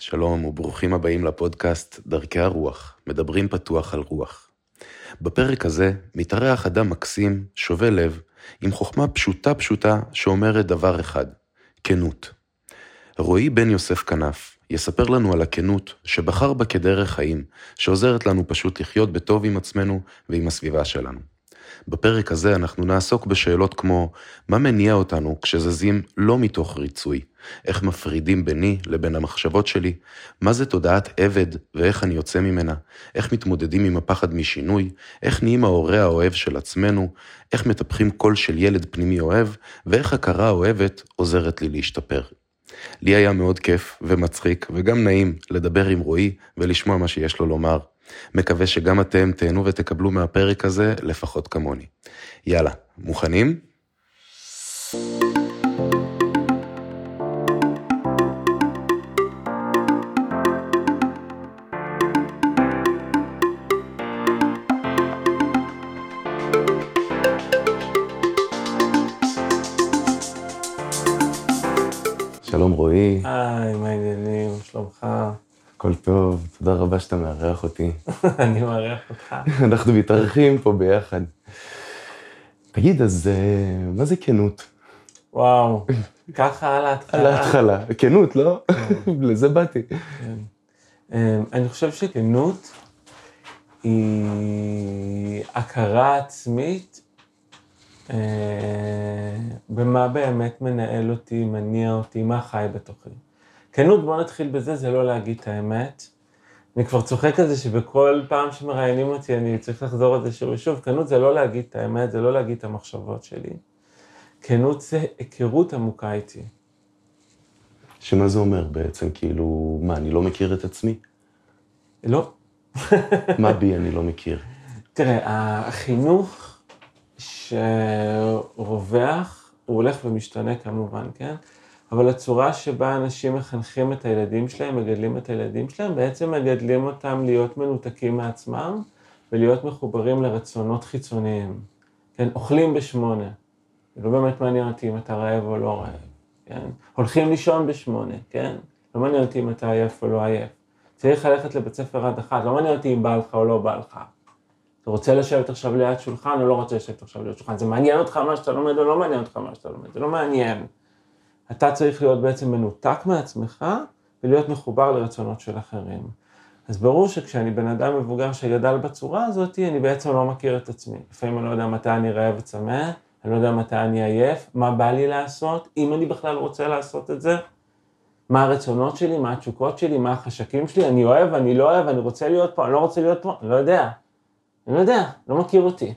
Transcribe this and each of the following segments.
שלום וברוכים הבאים לפודקאסט דרכי הרוח, מדברים פתוח על רוח. בפרק הזה מתארח אדם מקסים, שובה לב, עם חוכמה פשוטה פשוטה שאומרת דבר אחד, כנות. רועי בן יוסף כנף יספר לנו על הכנות שבחר בה כדרך חיים, שעוזרת לנו פשוט לחיות בטוב עם עצמנו ועם הסביבה שלנו. בפרק הזה אנחנו נעסוק בשאלות כמו מה מניע אותנו כשזזים לא מתוך ריצוי, איך מפרידים ביני לבין המחשבות שלי, מה זה תודעת עבד ואיך אני יוצא ממנה, איך מתמודדים עם הפחד משינוי, איך נהיים ההורה האוהב של עצמנו, איך מטפחים קול של ילד פנימי אוהב, ואיך הכרה אוהבת עוזרת לי להשתפר. לי היה מאוד כיף ומצחיק וגם נעים לדבר עם רועי ולשמוע מה שיש לו לומר. מקווה שגם אתם תהנו ותקבלו מהפרק הזה לפחות כמוני. יאללה, מוכנים? שלום הכל טוב, תודה רבה שאתה מארח אותי. אני מארח אותך. אנחנו מתארחים פה ביחד. תגיד, אז אה, מה זה כנות? וואו, ככה על ההתחלה. על ההתחלה. כנות, לא? לזה באתי. כן. אמ, אני חושב שכנות היא הכרה עצמית אה, במה באמת מנהל אותי, מניע אותי, מה חי בתוכי. כנות, בוא נתחיל בזה, זה לא להגיד את האמת. אני כבר צוחק על זה שבכל פעם שמראיינים אותי אני צריך לחזור על זה שוב ושוב. כנות זה לא להגיד את האמת, זה לא להגיד את המחשבות שלי. כנות זה היכרות עמוקה איתי. שמה זה אומר בעצם? כאילו, מה, אני לא מכיר את עצמי? לא. מה בי אני לא מכיר? תראה, החינוך שרווח, הוא הולך ומשתנה כמובן, כן? אבל הצורה שבה אנשים מחנכים את הילדים שלהם, מגדלים את הילדים שלהם, בעצם מגדלים אותם להיות מנותקים מעצמם ולהיות מחוברים לרצונות חיצוניים. כן, אוכלים בשמונה. זה לא באמת מעניין אותי אם אתה רעב או לא רעב, כן? הולכים לישון בשמונה, כן? לא מעניין אותי אם אתה עייף או לא עייף. צריך ללכת לבית ספר עד אחת, לא מעניין אותי אם בא לך או לא בא לך. אתה רוצה לשבת עכשיו ליד שולחן או לא רוצה לשבת עכשיו ליד שולחן? זה מעניין אותך מה שאתה לומד או לא מעניין אותך מה שאתה לומד? זה לא מעניין. אתה צריך להיות בעצם מנותק מעצמך ולהיות מחובר לרצונות של אחרים. אז ברור שכשאני בן אדם מבוגר שגדל בצורה הזאת, אני בעצם לא מכיר את עצמי. לפעמים אני לא יודע מתי אני רעב וצמא, אני לא יודע מתי אני עייף, מה בא לי לעשות, אם אני בכלל רוצה לעשות את זה, מה הרצונות שלי, מה התשוקות שלי, מה החשקים שלי, אני אוהב, אני לא אוהב, אני רוצה להיות פה, אני לא רוצה להיות פה, אני לא יודע. אני לא יודע, לא מכיר אותי.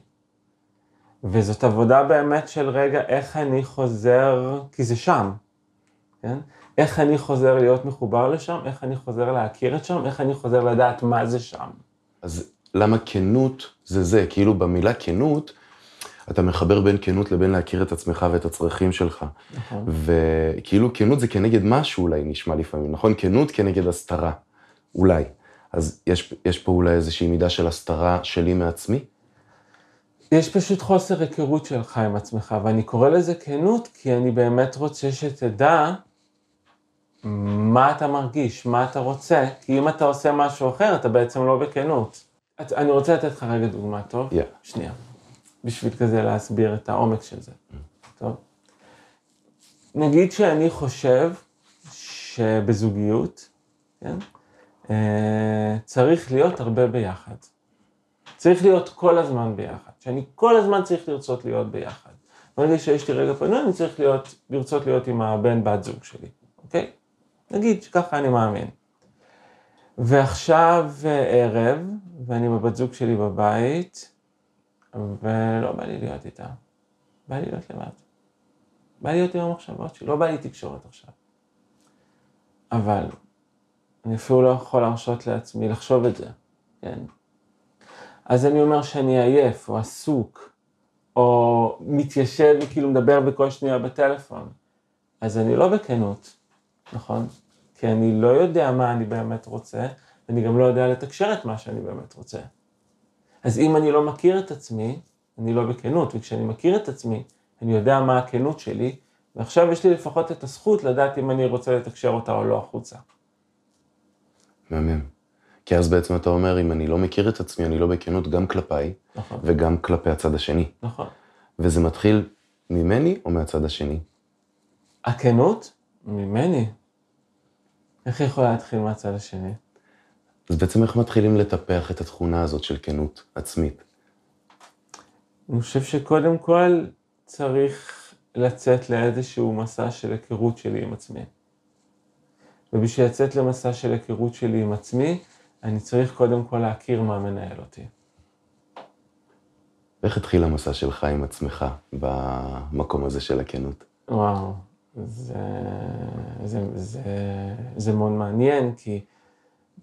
וזאת עבודה באמת של רגע, איך אני חוזר, כי זה שם, כן? איך אני חוזר להיות מחובר לשם, איך אני חוזר להכיר את שם, איך אני חוזר לדעת מה זה שם. אז למה כנות זה זה? כאילו במילה כנות, אתה מחבר בין כנות לבין להכיר את עצמך ואת הצרכים שלך. נכון. וכאילו כנות זה כנגד משהו אולי נשמע לפעמים, נכון? כנות כנגד הסתרה, אולי. אז יש, יש פה אולי איזושהי מידה של הסתרה שלי מעצמי? יש פשוט חוסר היכרות שלך עם עצמך, ואני קורא לזה כנות, כי אני באמת רוצה שתדע מה אתה מרגיש, מה אתה רוצה, כי אם אתה עושה משהו אחר, אתה בעצם לא בכנות. את- אני רוצה לתת לך רגע דוגמה, טוב? Yeah. שנייה. בשביל כזה להסביר את העומק של זה. טוב? נגיד שאני חושב שבזוגיות, כן? אה, צריך להיות הרבה ביחד. צריך להיות כל הזמן ביחד. שאני כל הזמן צריך לרצות להיות ביחד. ברגע שיש לי רגע פנוי, אני צריך להיות, לרצות להיות עם הבן בת זוג שלי, אוקיי? נגיד שככה אני מאמין. ועכשיו אה, ערב, ואני עם הבת זוג שלי בבית, ולא בא לי להיות איתה. בא לי להיות לבד. בא לי להיות עם המחשבות שלי, לא בא לי תקשורת עכשיו. אבל אני אפילו לא יכול להרשות לעצמי לחשוב את זה, כן? אז אני אומר שאני עייף, או עסוק, או מתיישב וכאילו מדבר בכל שנייה בטלפון. אז אני לא בכנות, נכון? כי אני לא יודע מה אני באמת רוצה, ואני גם לא יודע לתקשר את מה שאני באמת רוצה. אז אם אני לא מכיר את עצמי, אני לא בכנות, וכשאני מכיר את עצמי, אני יודע מה הכנות שלי, ועכשיו יש לי לפחות את הזכות לדעת אם אני רוצה לתקשר אותה או לא החוצה. מהמם. כי אז בעצם אתה אומר, אם אני לא מכיר את עצמי, אני לא בכנות גם כלפיי, נכון, וגם כלפי הצד השני. נכון. וזה מתחיל ממני או מהצד השני? הכנות? ממני. איך היא יכולה להתחיל מהצד השני? אז בעצם איך מתחילים לטפח את התכונה הזאת של כנות עצמית? אני חושב שקודם כל צריך לצאת לאיזשהו מסע של היכרות שלי עם עצמי. ובשביל לצאת למסע של היכרות שלי עם עצמי, אני צריך קודם כל להכיר מה מנהל אותי. איך התחיל המסע שלך עם עצמך במקום הזה של הכנות? וואו, זה, זה, זה, זה מאוד מעניין, כי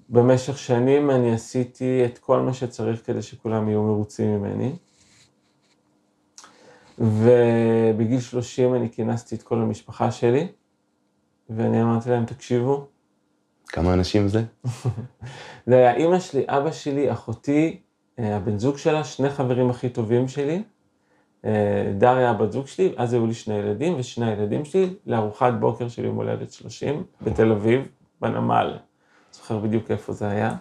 במשך שנים אני עשיתי את כל מה שצריך כדי שכולם יהיו מרוצים ממני. ובגיל 30 אני כינסתי את כל המשפחה שלי, ואני אמרתי להם, תקשיבו, כמה אנשים זה? זה היה אימא שלי, אבא שלי, אחותי, אה, הבן זוג שלה, שני חברים הכי טובים שלי, דריה הבת זוג שלי, אז היו לי שני ילדים, ושני הילדים שלי לארוחת בוקר של יום הולדת 30 בתל אביב, בנמל. זוכר בדיוק איפה זה היה,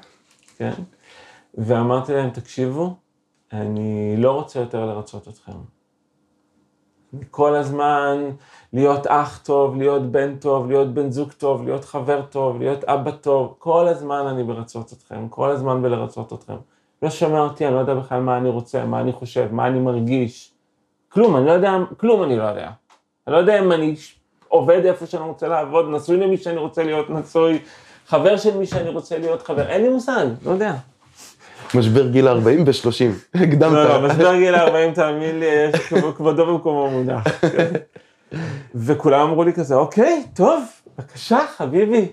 כן? ואמרתי להם, תקשיבו, אני לא רוצה יותר לרצות אתכם. כל הזמן להיות אח טוב, להיות בן טוב, להיות בן זוג טוב, להיות חבר טוב, להיות אבא טוב, כל הזמן אני ברצות אתכם, כל הזמן בלרצות אתכם. לא שומע אותי, אני לא יודע בכלל מה אני רוצה, מה אני חושב, מה אני מרגיש. כלום, אני לא יודע, כלום אני לא יודע. אני לא יודע אם אני עובד איפה שאני רוצה לעבוד, נשוי למי שאני רוצה להיות נשוי, חבר של מי שאני רוצה להיות חבר, אין לי מושג, לא יודע. משבר גיל 40 ב-30, הקדמת. לא, לא, משבר גיל 40, תאמין לי, יש כבודו במקומו מונח. וכולם אמרו לי כזה, אוקיי, טוב, בבקשה, חביבי.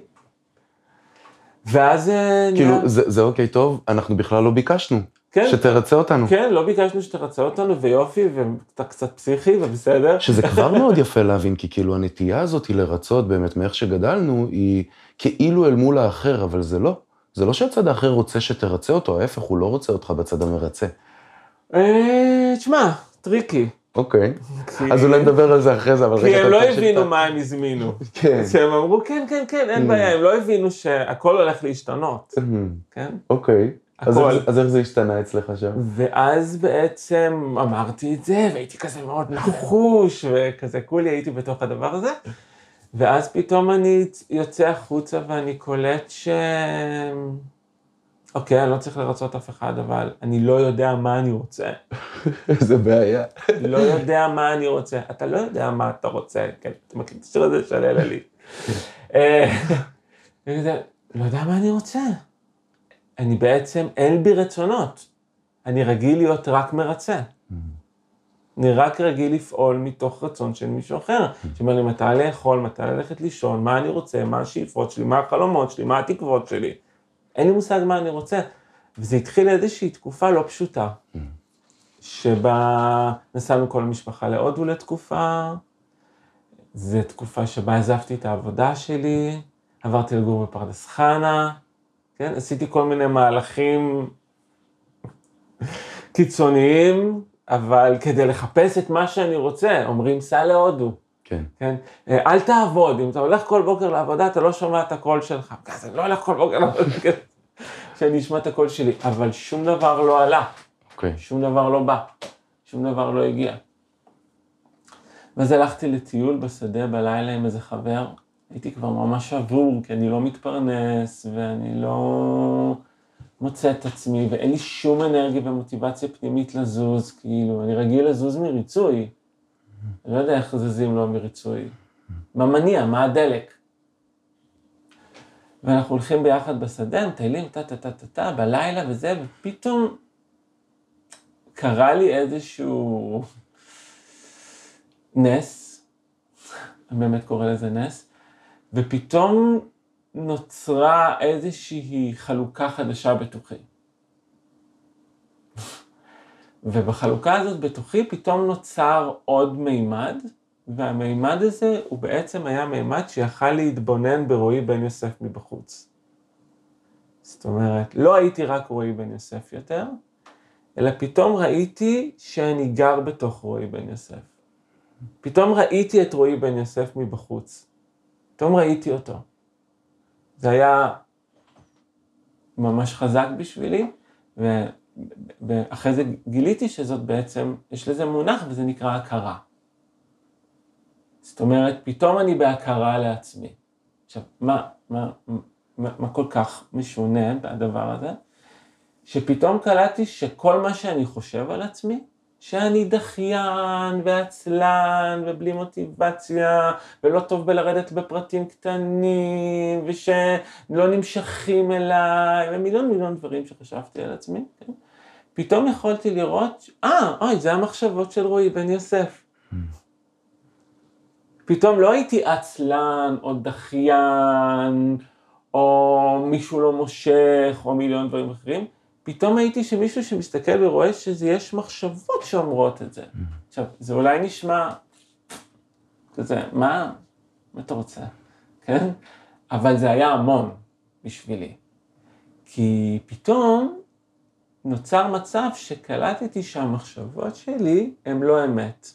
ואז... אה, כאילו, זה אוקיי טוב, אנחנו בכלל לא ביקשנו. כן. שתרצה אותנו. כן, לא ביקשנו שתרצה אותנו, ויופי, ואתה קצת פסיכי, ובסדר. שזה כבר מאוד יפה להבין, כי כאילו הנטייה הזאת היא לרצות באמת מאיך שגדלנו, היא כאילו אל מול האחר, אבל זה לא. זה לא שהצד האחר רוצה שתרצה אותו, ההפך, הוא לא רוצה אותך בצד המרצה. אה, תשמע, tricky. אוקיי. כי- אז אולי נדבר על זה אחרי זה, אבל כי רגע, הם אתה לא הבינו מה הם הזמינו. כן. שהם אמרו, כן, כן, כן, אין Mm. בעיה, הם לא הבינו שהכל הולך להשתנות, כן? אוקיי. אז הכל. אז איך זה השתנה אצלך שם? ואז בעצם אמרתי את זה, והייתי כזה מאוד נחוש, וכזה כולי הייתי בתוך הדבר הזה. ואז פתאום אני יוצא החוצה ואני קולט ש... אוקיי, אני לא צריך לרצות אף אחד, אבל אני לא יודע מה אני רוצה. איזה בעיה. לא יודע מה אני רוצה. אתה לא יודע מה אתה רוצה, כן, אתה מכיר את השיר הזה של אלה לי. אה, אני כזה, לא יודע מה אני רוצה. אני בעצם, אין בי רצונות. אני רגיל להיות רק מרצה. אני רק רגיל לפעול מתוך רצון של מישהו אחר. שאומר לי מתי לאכול, מתי ללכת לישון, מה אני רוצה, מה השאיפות שלי, מה החלומות שלי, מה התקוות שלי. אין לי מושג מה אני רוצה. וזה התחיל איזושהי תקופה לא פשוטה. שבה נסענו כל המשפחה להודו לתקופה, זו תקופה שבה עזבתי את העבודה שלי, עברתי לגור בפרדס חנה, כן, עשיתי כל מיני מהלכים קיצוניים, אבל כדי לחפש את מה שאני רוצה, אומרים סע להודו, כן. כן, אה, אל תעבוד, אם אתה הולך כל בוקר לעבודה, אתה לא שומע את הקול שלך, אז אני לא הולך כל בוקר לעבודה, כן, שאני אשמע את הקול שלי, אבל שום דבר לא עלה. אוקיי. שום דבר לא בא, שום דבר לא הגיע. ואז הלכתי לטיול בשדה בלילה עם איזה חבר, הייתי כבר ממש שבור, כי אני לא מתפרנס, ואני לא מוצא את עצמי, ואין לי שום אנרגיה ומוטיבציה פנימית לזוז, כאילו, אני רגיל לזוז מריצוי. אני לא יודע איך זזים לא מריצוי. מה מניע, מה הדלק. ואנחנו הולכים ביחד בשדה, מטיילים טה-טה-טה-טה, בלילה וזה, ופתאום קרה לי איזשהו נס, אני באמת קורא לזה נס, ופתאום נוצרה איזושהי חלוקה חדשה בתוכי. ובחלוקה הזאת בתוכי פתאום נוצר עוד מימד, והמימד הזה הוא בעצם היה מימד שיכל להתבונן ברועי בן יוסף מבחוץ. זאת אומרת, לא הייתי רק רועי בן יוסף יותר, אלא פתאום ראיתי שאני גר בתוך רועי בן יוסף. פתאום ראיתי את רועי בן יוסף מבחוץ. פתאום ראיתי אותו. זה היה ממש חזק בשבילי, ואחרי זה גיליתי שזאת בעצם, יש לזה מונח וזה נקרא הכרה. זאת אומרת, פתאום אני בהכרה לעצמי. עכשיו, מה, מה, מה, מה כל כך משונה בדבר הזה? שפתאום קלטתי שכל מה שאני חושב על עצמי, שאני דחיין ועצלן ובלי מוטיבציה ולא טוב בלרדת בפרטים קטנים ושלא נמשכים אליי ומיליון מיליון דברים שחשבתי על עצמי, כן? פתאום יכולתי לראות, אה, אוי, זה המחשבות של רועי בן יוסף. פתאום לא הייתי עצלן או דחיין או מישהו לא מושך או מיליון דברים אחרים, פתאום הייתי שמישהו שמסתכל ורואה שיש מחשבות שאומרות את זה. עכשיו, זה אולי נשמע כזה, מה, מה אתה רוצה, כן? אבל זה היה המון בשבילי. כי פתאום נוצר מצב שקלטתי שהמחשבות שלי הן לא אמת.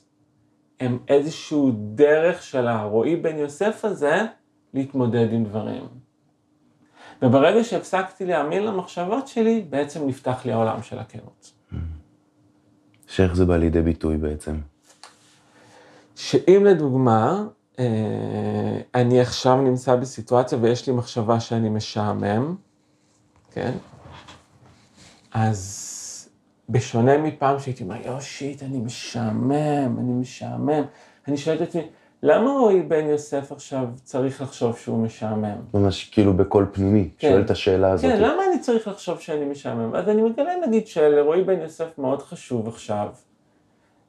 הן איזשהו דרך של הרועי בן יוסף הזה להתמודד עם דברים. וברגע שהפסקתי להאמין למחשבות שלי, בעצם נפתח לי העולם של הכנות. שאיך זה בא לידי ביטוי בעצם? שאם לדוגמה, אה, אני עכשיו נמצא בסיטואציה ויש לי מחשבה שאני משעמם, כן? אז בשונה מפעם שהייתי אומר, יו שיט, אני משעמם, אני משעמם, אני שואל את עצמי, למה רועי בן יוסף עכשיו צריך לחשוב שהוא משעמם? ממש כאילו בקול פנימי, כן. שואל את השאלה הזאת. כן, למה אני צריך לחשוב שאני משעמם? אז אני מגלה נגיד שלרועי בן יוסף מאוד חשוב עכשיו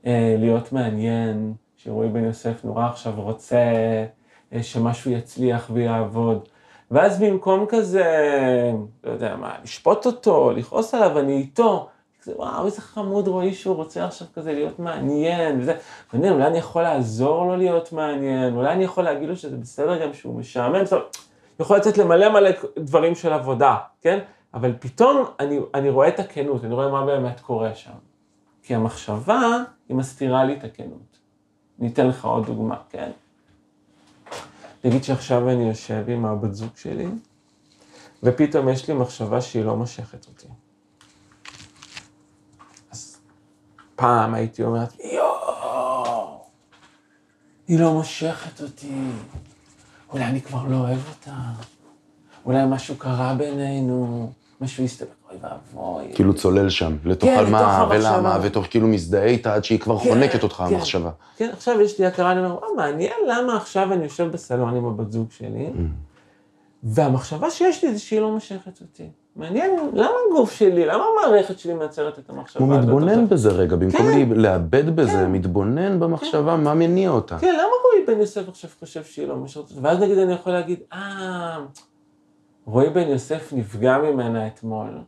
אה, להיות מעניין, שרועי בן יוסף נורא עכשיו רוצה אה, שמשהו יצליח ויעבוד. ואז במקום כזה, לא יודע מה, לשפוט אותו, לכעוס עליו, אני איתו. כזה, וואו, איזה חמוד רועי שהוא רוצה עכשיו כזה להיות מעניין, וזה, מעניין, אולי אני יכול לעזור לו להיות מעניין, אולי אני יכול להגיד לו שזה בסדר גם שהוא משעמם, זאת אומרת, יכול לצאת למלא מלא דברים של עבודה, כן? אבל פתאום אני, אני רואה את הכנות, אני רואה מה באמת קורה שם. כי המחשבה, היא מסתירה לי את הכנות. אני אתן לך עוד דוגמה, כן? נגיד שעכשיו אני יושב עם הבת זוג שלי, ופתאום יש לי מחשבה שהיא לא מושכת אותי. פעם הייתי אומרת, יואו, היא לא מושכת אותי, אולי אני כבר לא אוהב אותה, אולי משהו קרה בינינו, משהו הסתבר, אוי ואבוי. כאילו צולל שם, לתוך כן, על מה ולמה. ותוך כאילו מזדהה איתה עד שהיא כבר כן, חונקת אותך, כן. המחשבה. כן, עכשיו יש לי הכרה, אני אומר, וואו, מעניין למה עכשיו אני יושב בסלון עם הבת זוג שלי, Mm. והמחשבה שיש לי זה שהיא לא מושכת אותי. מעניין, למה הגוף שלי, למה המערכת שלי מייצרת את המחשבה הוא הזאת? מתבונן עכשיו? בזה רגע, במקום כן. לאבד בזה, כן. מתבונן במחשבה, מה מניע אותה. כן, למה רועי בן יוסף עכשיו חושב שהיא לא משרתת? ואז נגיד אני יכול להגיד, אה, רועי בן יוסף נפגע ממנה אתמול.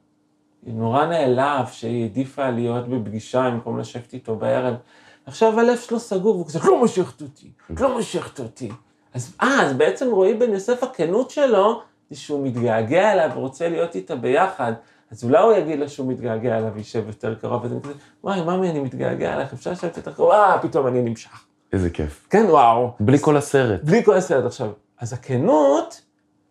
היא נורא נעלב שהיא העדיפה להיות בפגישה במקום לשבת איתו בערב. עכשיו הלב שלו סגור, והוא כזה, "את לא מושכת אותי, לא מושכת אותי. אז אה, אז בעצם רועי בן יוסף, הכנות שלו, שהוא מתגעגע אליה ורוצה להיות איתה ביחד. אז אולי הוא יגיד לה שהוא מתגעגע אליו וישב יותר קרוב, וזה כזה, וואי, ממי, אני מתגעגע אליך, אפשר לשבת יותר קרוב? אה, פתאום אני נמשך. איזה כיף. כן, וואו. בלי כל הסרט. בלי כל הסרט עכשיו. אז הכנות,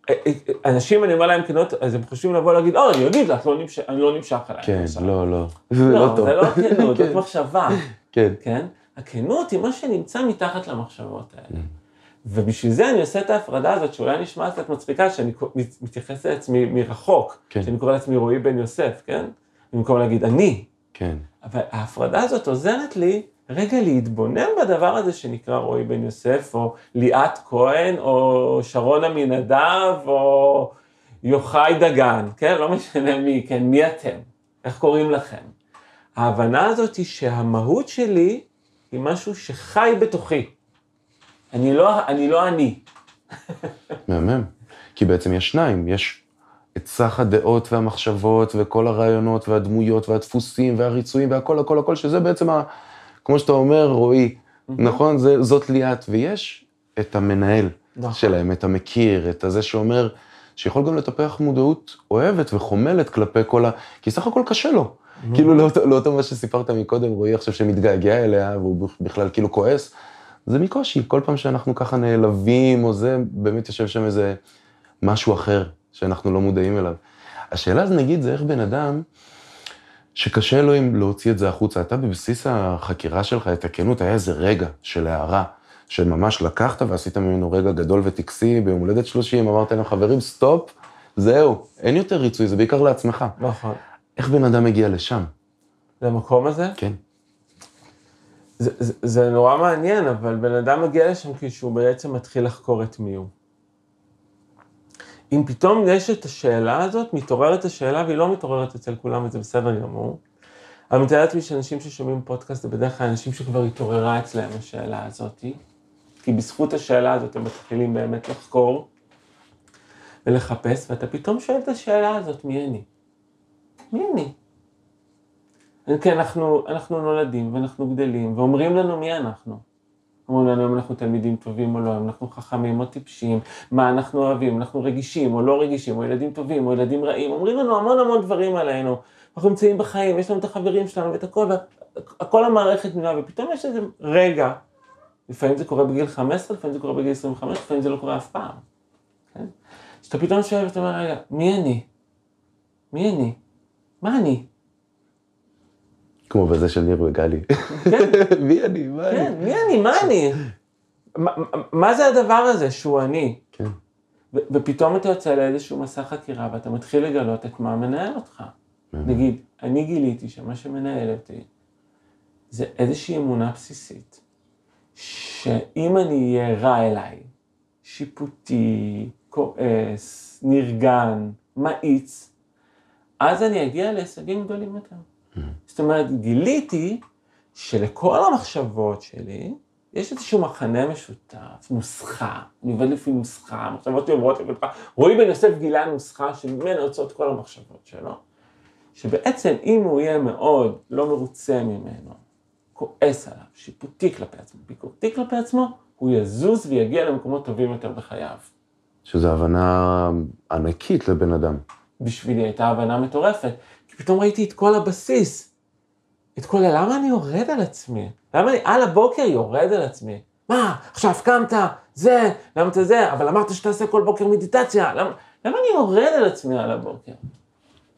אה, אה, אנשים, אני אומר להם כנות, אז הם חושבים לבוא להגיד, או, אני אגיד לך, לא אני לא נמשך אלייך. כן, עכשיו." לא, לא. זה לא, לא טוב. זה לא כנות, זאת כן, מחשבה, כן. כן? הכנות היא מה שנמצא מתחת למחשבות האלה. ובשביל זה אני עושה את ההפרדה הזאת, שאולי נשמעת קצת מצחיקה, שאני מת- מתייחס לעצמי מרחוק, כן. שאני קורא לעצמי רועי בן יוסף, כן? במקום להגיד אני. כן. אבל ההפרדה הזאת עוזרת לי רגע להתבונן בדבר הזה שנקרא רועי בן יוסף, או ליאת כהן, או שרון עמינדב, או יוחאי דגן, כן? לא משנה מי, כן? מי אתם? איך קוראים לכם? ההבנה הזאת היא שהמהות שלי היא משהו שחי בתוכי. אני לא אני. לא אני. מהמם. כי בעצם יש שניים, יש את סך הדעות והמחשבות וכל הרעיונות והדמויות והדפוסים והריצויים והכל, הכל, הכל, שזה בעצם, ה, כמו שאתה אומר, רועי, נכון? זה, זאת ליאת, ויש את המנהל נכון. שלהם, את המכיר, את הזה שאומר, שיכול גם לטפח מודעות אוהבת וחומלת כלפי כל ה... כי סך הכל קשה לו. כאילו לאותו, לאותו מה שסיפרת מקודם, רועי עכשיו שמתגעגע אליה, והוא בכלל כאילו כועס, זה מקושי, כל פעם שאנחנו ככה נעלבים או זה, באמת יושב שם איזה משהו אחר שאנחנו לא מודעים אליו. השאלה אז נגיד זה איך בן אדם שקשה לו אם להוציא את זה החוצה. אתה בבסיס החקירה שלך, את הכנות, היה איזה רגע של הערה, שממש לקחת ועשית ממנו רגע גדול וטקסי ביום הולדת 30, אמרת להם, חברים, סטופ, זהו, אין יותר ריצוי, זה בעיקר לעצמך. נכון. איך בן אדם מגיע לשם? למקום הזה? כן. זה, זה, נורא מעניין, אבל בן אדם מגיע לשם כשהוא בעצם מתחיל לחקור את מי הוא. אם פתאום יש את השאלה הזאת, מתעוררת השאלה, והיא לא מתעוררת אצל כולם, וזה בסדר גמור. אבל מתאר לעצמי שאנשים ששומעים פודקאסט, זה בדרך כלל אנשים שכבר התעוררה אצלם השאלה הזאת, כי בזכות השאלה הזאת הם מתחילים באמת לחקור ולחפש, ואתה פתאום שואל את השאלה הזאת, מי אני? מי אני? כן, אנחנו, אנחנו נולדים ואנחנו גדלים, ואומרים לנו מי אנחנו. אומרים לנו אם אנחנו תלמידים טובים או לא, אם אנחנו חכמים או טיפשים, מה אנחנו אוהבים, אנחנו רגישים או לא רגישים, או ילדים טובים או ילדים רעים, אומרים לנו המון המון דברים עלינו. אנחנו נמצאים בחיים, יש לנו את החברים שלנו ואת הכל, וכל המערכת נראה, ופתאום יש איזה רגע, לפעמים זה קורה בגיל 15, לפעמים זה קורה בגיל 25, לפעמים זה לא קורה אף פעם. כן? שאתה פתאום שואל ואתה אומר, רגע, מי אני? מי אני? מה אני? כמו בזה של ניר וגלי. כן. מי אני? מה אני? כן, מי אני? מה אני? מה- זה הדבר הזה שהוא אני? כן. ופתאום אתה יוצא לאיזשהו מסע חקירה ואתה מתחיל לגלות את מה מנהל אותך. נגיד, אני גיליתי שמה שמנהל אותי זה איזושהי אמונה בסיסית, שאם אני אהיה רע אליי, שיפוטי, כועס, נרגן, מאיץ, אז אני אגיע להישגים גדולים יותר. זאת אומרת, גיליתי שלכל המחשבות שלי, יש איזשהו מחנה משותף, נוסחה, אני עובד לפי נוסחה, המחשבות שלי עוברות לפי רועי בן יוסף גילה נוסחה שממנה יוצאות כל המחשבות שלו, שבעצם אם הוא יהיה מאוד לא מרוצה ממנו, כועס עליו, שיפוטי כלפי עצמו, ביקורתי כלפי עצמו, הוא יזוז ויגיע למקומות טובים יותר בחייו. שזו הבנה ענקית לבן אדם. בשבילי הייתה הבנה מטורפת, כי פתאום ראיתי את כל הבסיס. את כל ה... למה אני יורד על עצמי? למה אני על הבוקר יורד על עצמי? מה, עכשיו קמת, זה, למה אתה זה, אבל אמרת שתעשה כל בוקר מדיטציה, למה, למה אני יורד על עצמי על הבוקר?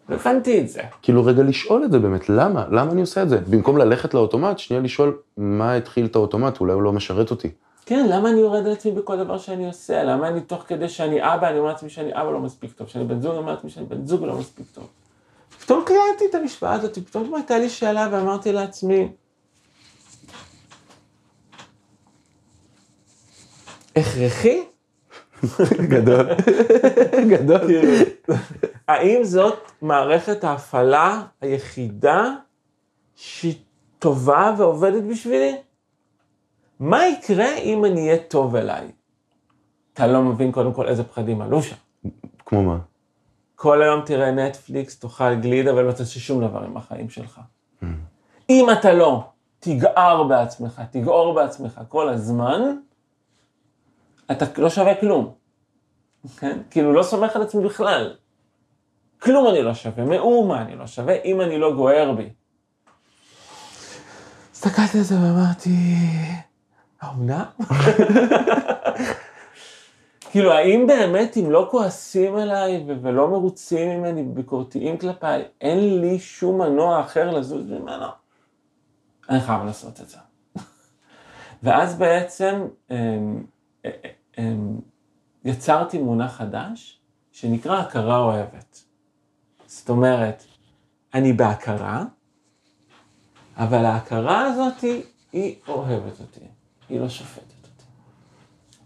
לא הבנתי את זה. כאילו רגע לשאול את זה באמת, למה? למה אני עושה את זה? במקום ללכת לאוטומט, שנייה לשאול מה התחיל את האוטומט, אולי הוא לא משרת אותי. כן, למה אני יורד על עצמי בכל דבר שאני עושה? למה אני תוך כדי שאני אבא, אני אומר לעצמי שאני אבא לא מספיק טוב, שאני בן זוג, אני אומר לעצמי שאני בן זוג לא מספיק טוב. פתאום קלטתי את המשוואה הזאת, פתאום הייתה לי שאלה ואמרתי לעצמי, הכרחי? גדול. גדול. האם זאת מערכת ההפעלה היחידה שהיא טובה ועובדת בשבילי? מה יקרה אם אני אהיה טוב אליי? אתה לא מבין קודם כל איזה פחדים עלו שם. כמו מה? כל היום תראה נטפליקס, תאכל גלידה ולא תעשה שום דבר עם החיים שלך. אם אתה לא תגער בעצמך, תגעור בעצמך כל הזמן, אתה לא שווה כלום. כן? כאילו לא סומך על עצמי בכלל. כלום אני לא שווה, מאומה אני לא שווה, אם אני לא גוער בי. הסתכלתי על זה ואמרתי, האומנם? כאילו, האם באמת, אם לא כועסים עליי ולא מרוצים ממני, ביקורתיים כלפיי, אין לי שום מנוע אחר לזוז ממנו? אני חייב לעשות את זה. ואז בעצם אמ, אה, אמ, יצרתי מונח חדש, שנקרא הכרה אוהבת. זאת אומרת, אני בהכרה, אבל ההכרה הזאת היא אוהבת אותי, היא לא שופטת.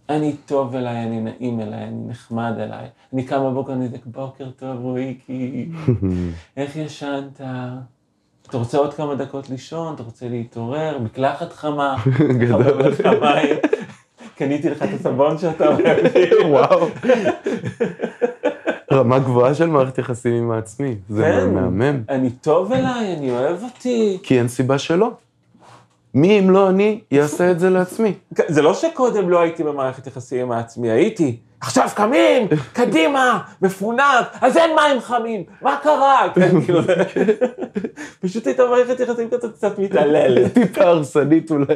אני טוב אליי, אני נעים אליי, אני נחמד אליי. אני קם בבוקר, אני אדק בוקר טוב, רועיקי, איך ישנת? אתה רוצה עוד כמה דקות לישון? אתה רוצה להתעורר? מקלחת חמה? גדול. קניתי לך את הסבון שאתה אוהב. וואו. רמה גבוהה של מערכת יחסים עם העצמי. זה כן. מהמם. אני טוב אליי, אני אוהב אותי. כי אין סיבה שלא. מי אם לא אני יעשה את זה לעצמי? זה לא שקודם לא הייתי במערכת יחסים העצמי, הייתי. עכשיו קמים, קדימה, מפונק, אז אין מים חמים, מה קרה? כן, כאילו, פשוט הייתה מערכת יחסים כזאת קצת מתעללת. טיפה הרסנית אולי.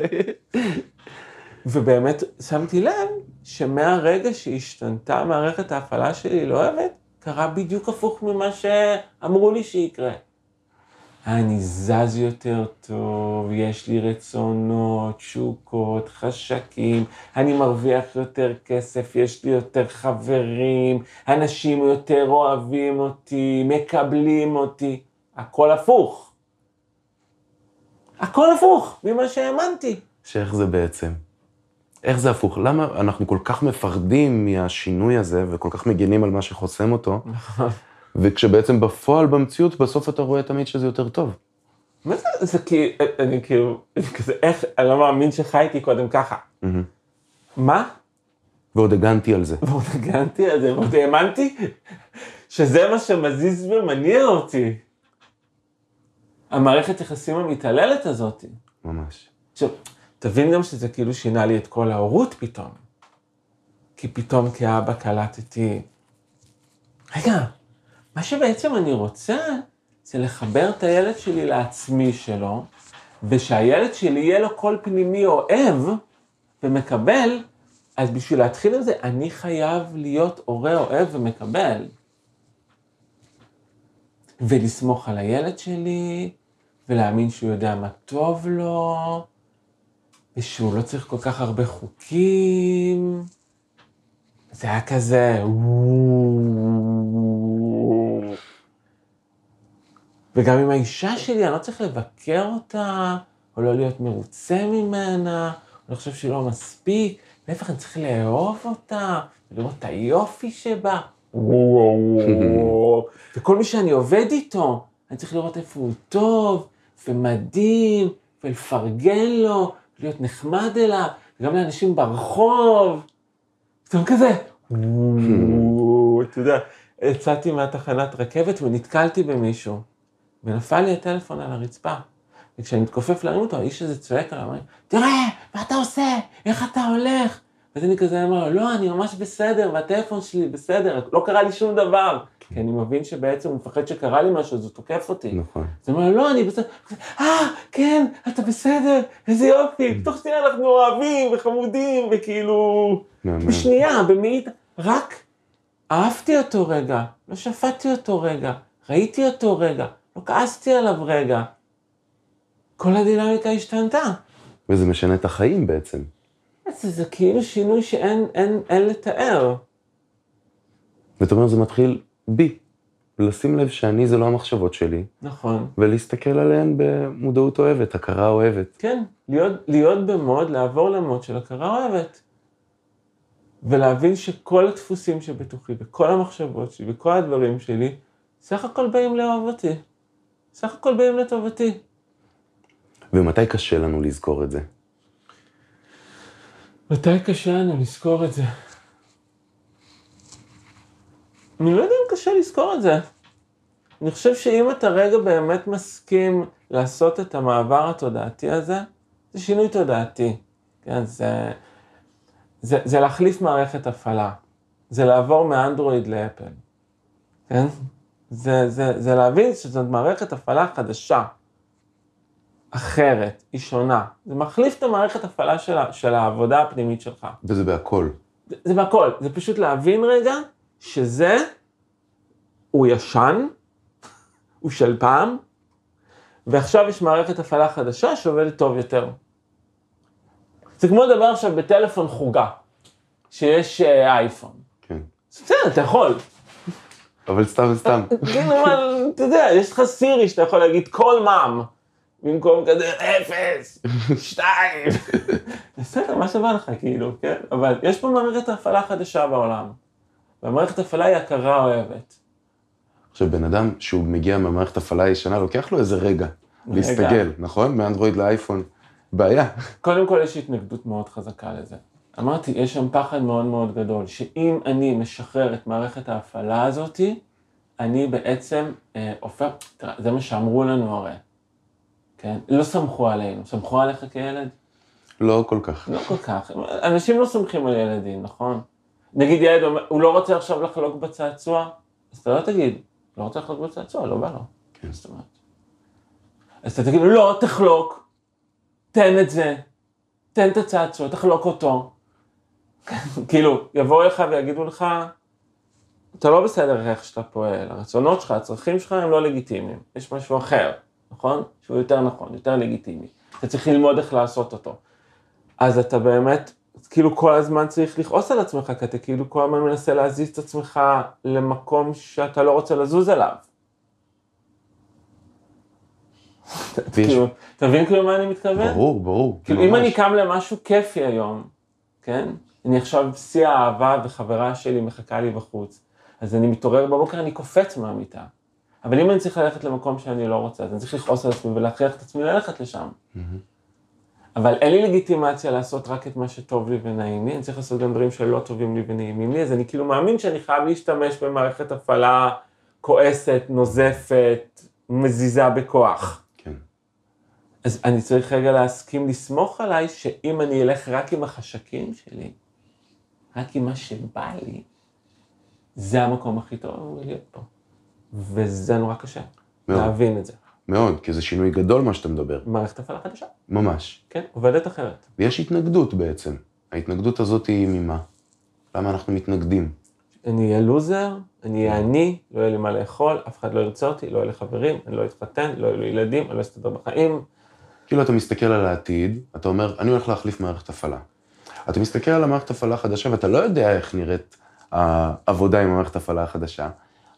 ובאמת שמתי לב שמהרגע שהשתנתה מערכת ההפעלה שלי לאוהבת, קרה בדיוק הפוך ממה שאמרו לי שיקרה. אני זז יותר טוב, יש לי רצונות, תשוקות, חשקים, אני מרוויח יותר כסף, יש לי יותר חברים, אנשים יותר אוהבים אותי, מקבלים אותי, הכל הפוך. הכל הפוך ממה שהאמנתי. שאיך זה בעצם? איך זה הפוך? למה אנחנו כל כך מפחדים מהשינוי הזה וכל כך מגינים על מה שחוסם אותו? וכשבעצם בפועל, במציאות, בסוף אתה רואה תמיד שזה יותר טוב. מה זה, זה כאילו, אני כאילו, כזה, איך, אני לא מאמין שחייתי קודם ככה. מה? ועוד הגנתי על זה. ועוד הגנתי על זה, ועוד האמנתי שזה מה שמזיז ומניע אותי. המערכת יחסים המתעללת הזאת. ממש. עכשיו, תבין גם שזה כאילו שינה לי את כל ההורות פתאום. כי פתאום כאבא קלטתי, רגע, מה שבעצם אני רוצה זה לחבר את הילד שלי לעצמי שלו, ושהילד שלי יהיה לו קול פנימי אוהב ומקבל, אז בשביל להתחיל עם זה, אני חייב להיות הורה אוהב ומקבל. ולסמוך על הילד שלי, ולהאמין שהוא יודע מה טוב לו, ושהוא לא צריך כל כך הרבה חוקים. זה היה כזה, וגם עם האישה שלי, אני לא צריך לבקר אותה, או לא להיות מרוצה ממנה, אני חושב שהיא לא מספיק, להפך, אני צריך לאהוב אותה, ולראות את היופי שבה. וכל מי שאני עובד איתו, אני צריך לראות איפה הוא טוב, ומדהים, ולפרגן לו, להיות נחמד אליו, וגם לאנשים ברחוב. פתאום כזה, אתה יודע, יצאתי מהתחנת רכבת ונתקלתי במישהו, ונפל לי הטלפון על הרצפה. וכשאני מתכופף להרים אותו, האיש הזה צועק עליו, אומר, תראה, מה אתה עושה? איך אתה הולך? ואז אני כזה אומר לו, לא, אני ממש בסדר, והטלפון שלי בסדר, לא קרה לי שום דבר. כי אני מבין שבעצם הוא מפחד שקרה לי משהו, אז הוא תוקף אותי. נכון. אז הוא אומר, לא, אני בסדר. אה, כן, אתה בסדר, איזה יופי, תוך שנייה אנחנו אוהבים וחמודים, וכאילו... בשנייה, במאית, רק אהבתי אותו רגע, לא שפטתי אותו רגע, ראיתי אותו רגע, לא כעסתי עליו רגע. כל הדינמיקה השתנתה. וזה משנה את החיים בעצם. זה, זה כאילו שינוי שאין אין, אין לתאר. ואתה אומר, זה מתחיל בי. לשים לב שאני זה לא המחשבות שלי, נכון. ולהסתכל עליהן במודעות אוהבת, הכרה אוהבת. כן, להיות, להיות במוד, לעבור למוד של הכרה אוהבת. ולהבין שכל הדפוסים שבתוכי, וכל המחשבות שלי, וכל הדברים שלי, סך הכל באים לאהוב אותי. סך הכל באים לטובתי. ומתי קשה לנו לזכור את זה? מתי קשה לנו לזכור את זה? אני לא יודע אם קשה לזכור את זה. אני חושב שאם אתה רגע באמת מסכים לעשות את המעבר התודעתי הזה, זה שינוי תודעתי. כן, זה, זה, זה להחליף מערכת הפעלה. זה לעבור מאנדרואיד לאפל. כן? זה, זה, זה להבין שזאת מערכת הפעלה חדשה. אחרת, היא שונה. זה מחליף את המערכת הפעלה של, של העבודה הפנימית שלך. וזה בהכל. זה, זה בהכל, זה פשוט להבין רגע שזה, הוא ישן, הוא של פעם, ועכשיו יש מערכת הפעלה חדשה שעובדת טוב יותר. זה כמו לדבר עכשיו בטלפון חוגה, שיש אה, אייפון. כן. בסדר, אתה יכול. אבל סתם סתם. כאילו, אתה יודע, יש לך סירי שאתה יכול להגיד כל מע"מ, במקום כזה אפס, שתיים. בסדר, מה שבא לך, כאילו, כן? אבל יש פה מערכת הפעלה חדשה בעולם. והמערכת הפעלה היא הכרה אוהבת. עכשיו, בן אדם שהוא מגיע מהמערכת הפעלה הישנה, לוקח לו איזה רגע להסתגל, נכון? מאנדרואיד לאייפון. בעיה. קודם כל יש התנגדות מאוד חזקה לזה. אמרתי, יש שם פחד מאוד מאוד גדול, שאם אני משחרר את מערכת ההפעלה הזאתי, אני בעצם אה, הופך, תראה, זה מה שאמרו לנו הרי, כן? לא סמכו עלינו, סמכו עליך כילד? לא כל כך. לא כל כך. אנשים לא סומכים על ילדים, נכון? נגיד ילד הוא לא רוצה עכשיו לחלוק בצעצוע, אז אתה לא תגיד, לא רוצה לחלוק בצעצוע, לא בא לו. כן. זאת אומרת. אז אתה תגיד לו, לא, תחלוק, תן את זה, תן את הצעצוע, תחלוק אותו. כאילו, יבואו לך ויגידו לך, אתה לא בסדר איך שאתה פועל, הרצונות שלך, הצרכים שלך הם לא לגיטימיים, יש משהו אחר, נכון? שהוא יותר נכון, יותר לגיטימי. אתה צריך ללמוד איך לעשות אותו. אז אתה באמת, כאילו כל הזמן צריך לכעוס על עצמך, כי אתה כאילו כל הזמן מנסה להזיז את עצמך למקום שאתה לא רוצה לזוז אליו. כאילו, אתה מבין כאילו מה אני מתכוון? ברור, ברור. כאילו אם. אני קם למשהו כיפי היום, כן? אני עכשיו בשיא האהבה וחברה שלי מחכה לי בחוץ, אז אני מתעורר בבוקר, אני קופץ מהמיטה. אבל אם אני צריך ללכת למקום שאני לא רוצה, אז אני צריך לכעוס על עצמי ולהכריח את עצמי ללכת לשם. אבל אין לי לגיטימציה לעשות רק את מה שטוב לי ונעים לי, אני צריך לעשות גם דברים שלא טובים לי ונעימים לי, אז אני כאילו מאמין שאני חייב להשתמש במערכת הפעלה כועסת, נוזפת, מזיזה בכוח. כן. אז אני צריך רגע להסכים לסמוך עליי שאם אני אלך רק עם החשקים שלי, רק עם מה שבא לי, זה המקום הכי טוב להיות פה. וזה נורא קשה, מאוד. להבין את זה. מאוד, כי זה שינוי גדול מה שאתה מדבר. מערכת הפעלה חדשה, ממש. כן, עובדת אחרת. ויש התנגדות בעצם. ההתנגדות הזאת היא ממה? למה אנחנו מתנגדים? אני אהיה לוזר, אני אהיה עני, לא יהיה לי מה לאכול, אף אחד לא ירצה אותי, לא יהיה לי חברים, אני לא אתחתן, לא יהיו לי ילדים, אני לא אסתדר בחיים. כאילו אתה מסתכל על העתיד, אתה אומר, אני הולך להחליף מערכת הפעלה. אתה מסתכל על המערכת הפעלה החדשה ואתה לא יודע איך נראית העבודה עם המערכת הפעלה החדשה,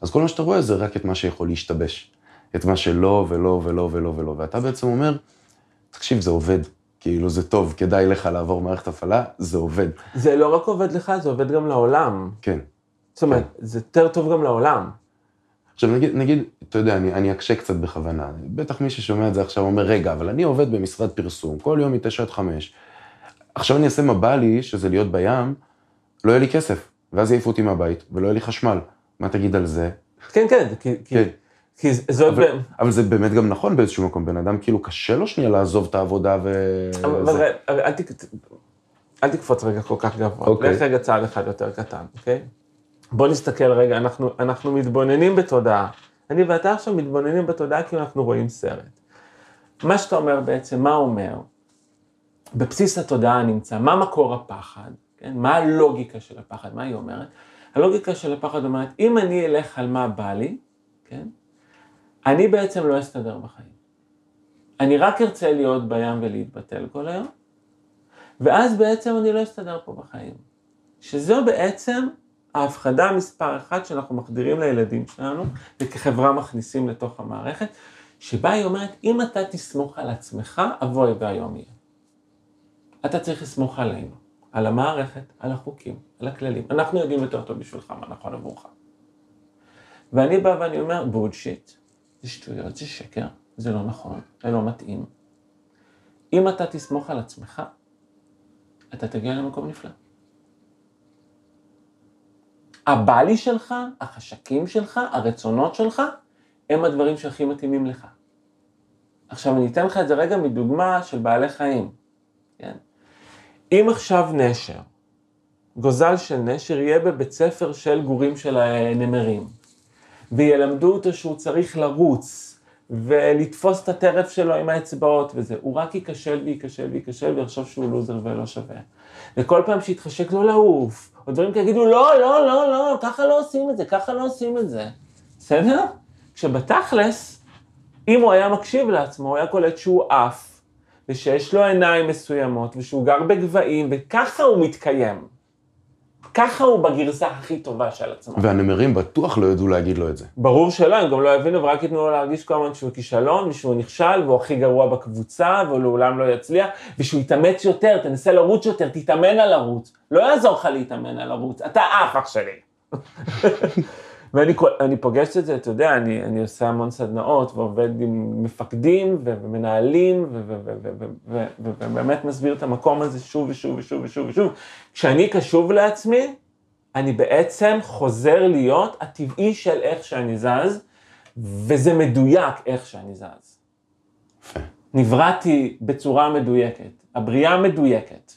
אז כל מה שאתה רואה זה רק את מה שיכול להשתבש. את מה שלא ולא ולא ולא ולא, ואתה בעצם אומר, תקשיב, זה עובד. כאילו זה טוב, כדאי לך לעבור מערכת הפעלה, זה עובד. זה לא רק עובד לך, זה עובד גם לעולם. כן. זאת אומרת, זה יותר טוב גם לעולם. עכשיו נגיד, נגיד, אתה יודע, אני, אני אקשה קצת בכוונה. בטח מי ששומע את זה עכשיו אומר, רגע, אבל אני עובד במשרד פרסום, כל יום מ-9 עד 5. עכשיו אני אעשה מה בא לי, שזה להיות בים, לא יהיה לי כסף, ואז יעיפו אותי מהבית, ולא יהיה לי חשמל. מה תגיד על זה? כן, כן, כי, כי, כן. כי זאת... אבל, אבל זה באמת גם נכון באיזשהו מקום, בן אדם כאילו קשה לו שנייה לעזוב את העבודה ו... אבל זה. אבל אל, תק... אל תקפוץ רגע כל כך גבוה, אוקיי. לך רגע צעד אחד יותר קטן, אוקיי? בוא נסתכל רגע, אנחנו, אנחנו מתבוננים בתודעה. אני ואתה עכשיו מתבוננים בתודעה כאילו אנחנו רואים סרט. מה שאתה אומר בעצם, מה אומר? בבסיס התודעה נמצא, מה מקור הפחד? כן? מה הלוגיקה של הפחד? מה היא אומרת? הלוגיקה של הפחד אומרת, אם אני אלך על מה בא לי, כן? אני בעצם לא אסתדר בחיים. אני רק ארצה להיות בים ולהתבטל כל היום, ואז בעצם אני לא אסתדר פה בחיים. שזו בעצם ההפחדה מספר אחת שאנחנו מחדירים לילדים שלנו, וכחברה מכניסים לתוך המערכת, שבה היא אומרת, אם אתה תסמוך על עצמך, אבוי והיום יהיה. אתה צריך לסמוך עלינו, על המערכת, על החוקים, על הכללים. אנחנו יודעים יותר טוב בשבילך מה נכון עבורך. ואני בא ואני אומר, בולשיט, זה שטויות, זה שקר, זה לא נכון, זה לא מתאים. אם אתה תסמוך על עצמך, אתה תגיע למקום נפלא. הבלי שלך, החשקים שלך, הרצונות שלך, הם הדברים שהכי מתאימים לך. עכשיו אני אתן לך את זה רגע מדוגמה של בעלי חיים, כן? אם עכשיו נשר, גוזל של נשר יהיה בבית ספר של גורים של הנמרים, וילמדו אותו שהוא צריך לרוץ, ולתפוס את הטרף שלו עם האצבעות וזה, הוא רק ייכשל וייכשל וייכשל ויחשוב שהוא לוזר ולא שווה. וכל פעם שיתחשק לו לעוף, או דברים כאלה, יגידו, לא, לא, לא, לא, ככה לא עושים את זה, ככה לא עושים את זה. בסדר? כשבתכלס, אם הוא היה מקשיב לעצמו, הוא היה קולט שהוא עף, ושיש לו עיניים מסוימות, ושהוא גר בגבהים, וככה הוא מתקיים. ככה הוא בגרסה הכי טובה של עצמו. והנמרים בטוח לא ידעו להגיד לו את זה. ברור שלא, הם גם לא יבינו ורק ייתנו לו להרגיש כל הזמן שהוא כישלון, ושהוא נכשל, והוא הכי גרוע בקבוצה, והוא לעולם לא יצליח, ושהוא יתאמץ יותר, תנסה לרוץ יותר, תתאמן על לרוץ. לא יעזור לך להתאמן על לרוץ, אתה עף אח שלי. ואני פוגש את זה, אתה יודע, אני, אני עושה המון סדנאות ועובד עם מפקדים ומנהלים ובאמת מסביר את המקום הזה שוב ושוב ושוב ושוב ושוב. כשאני קשוב לעצמי, אני בעצם חוזר להיות הטבעי של איך שאני זז, וזה מדויק איך שאני זז. נבראתי בצורה מדויקת, הבריאה מדויקת.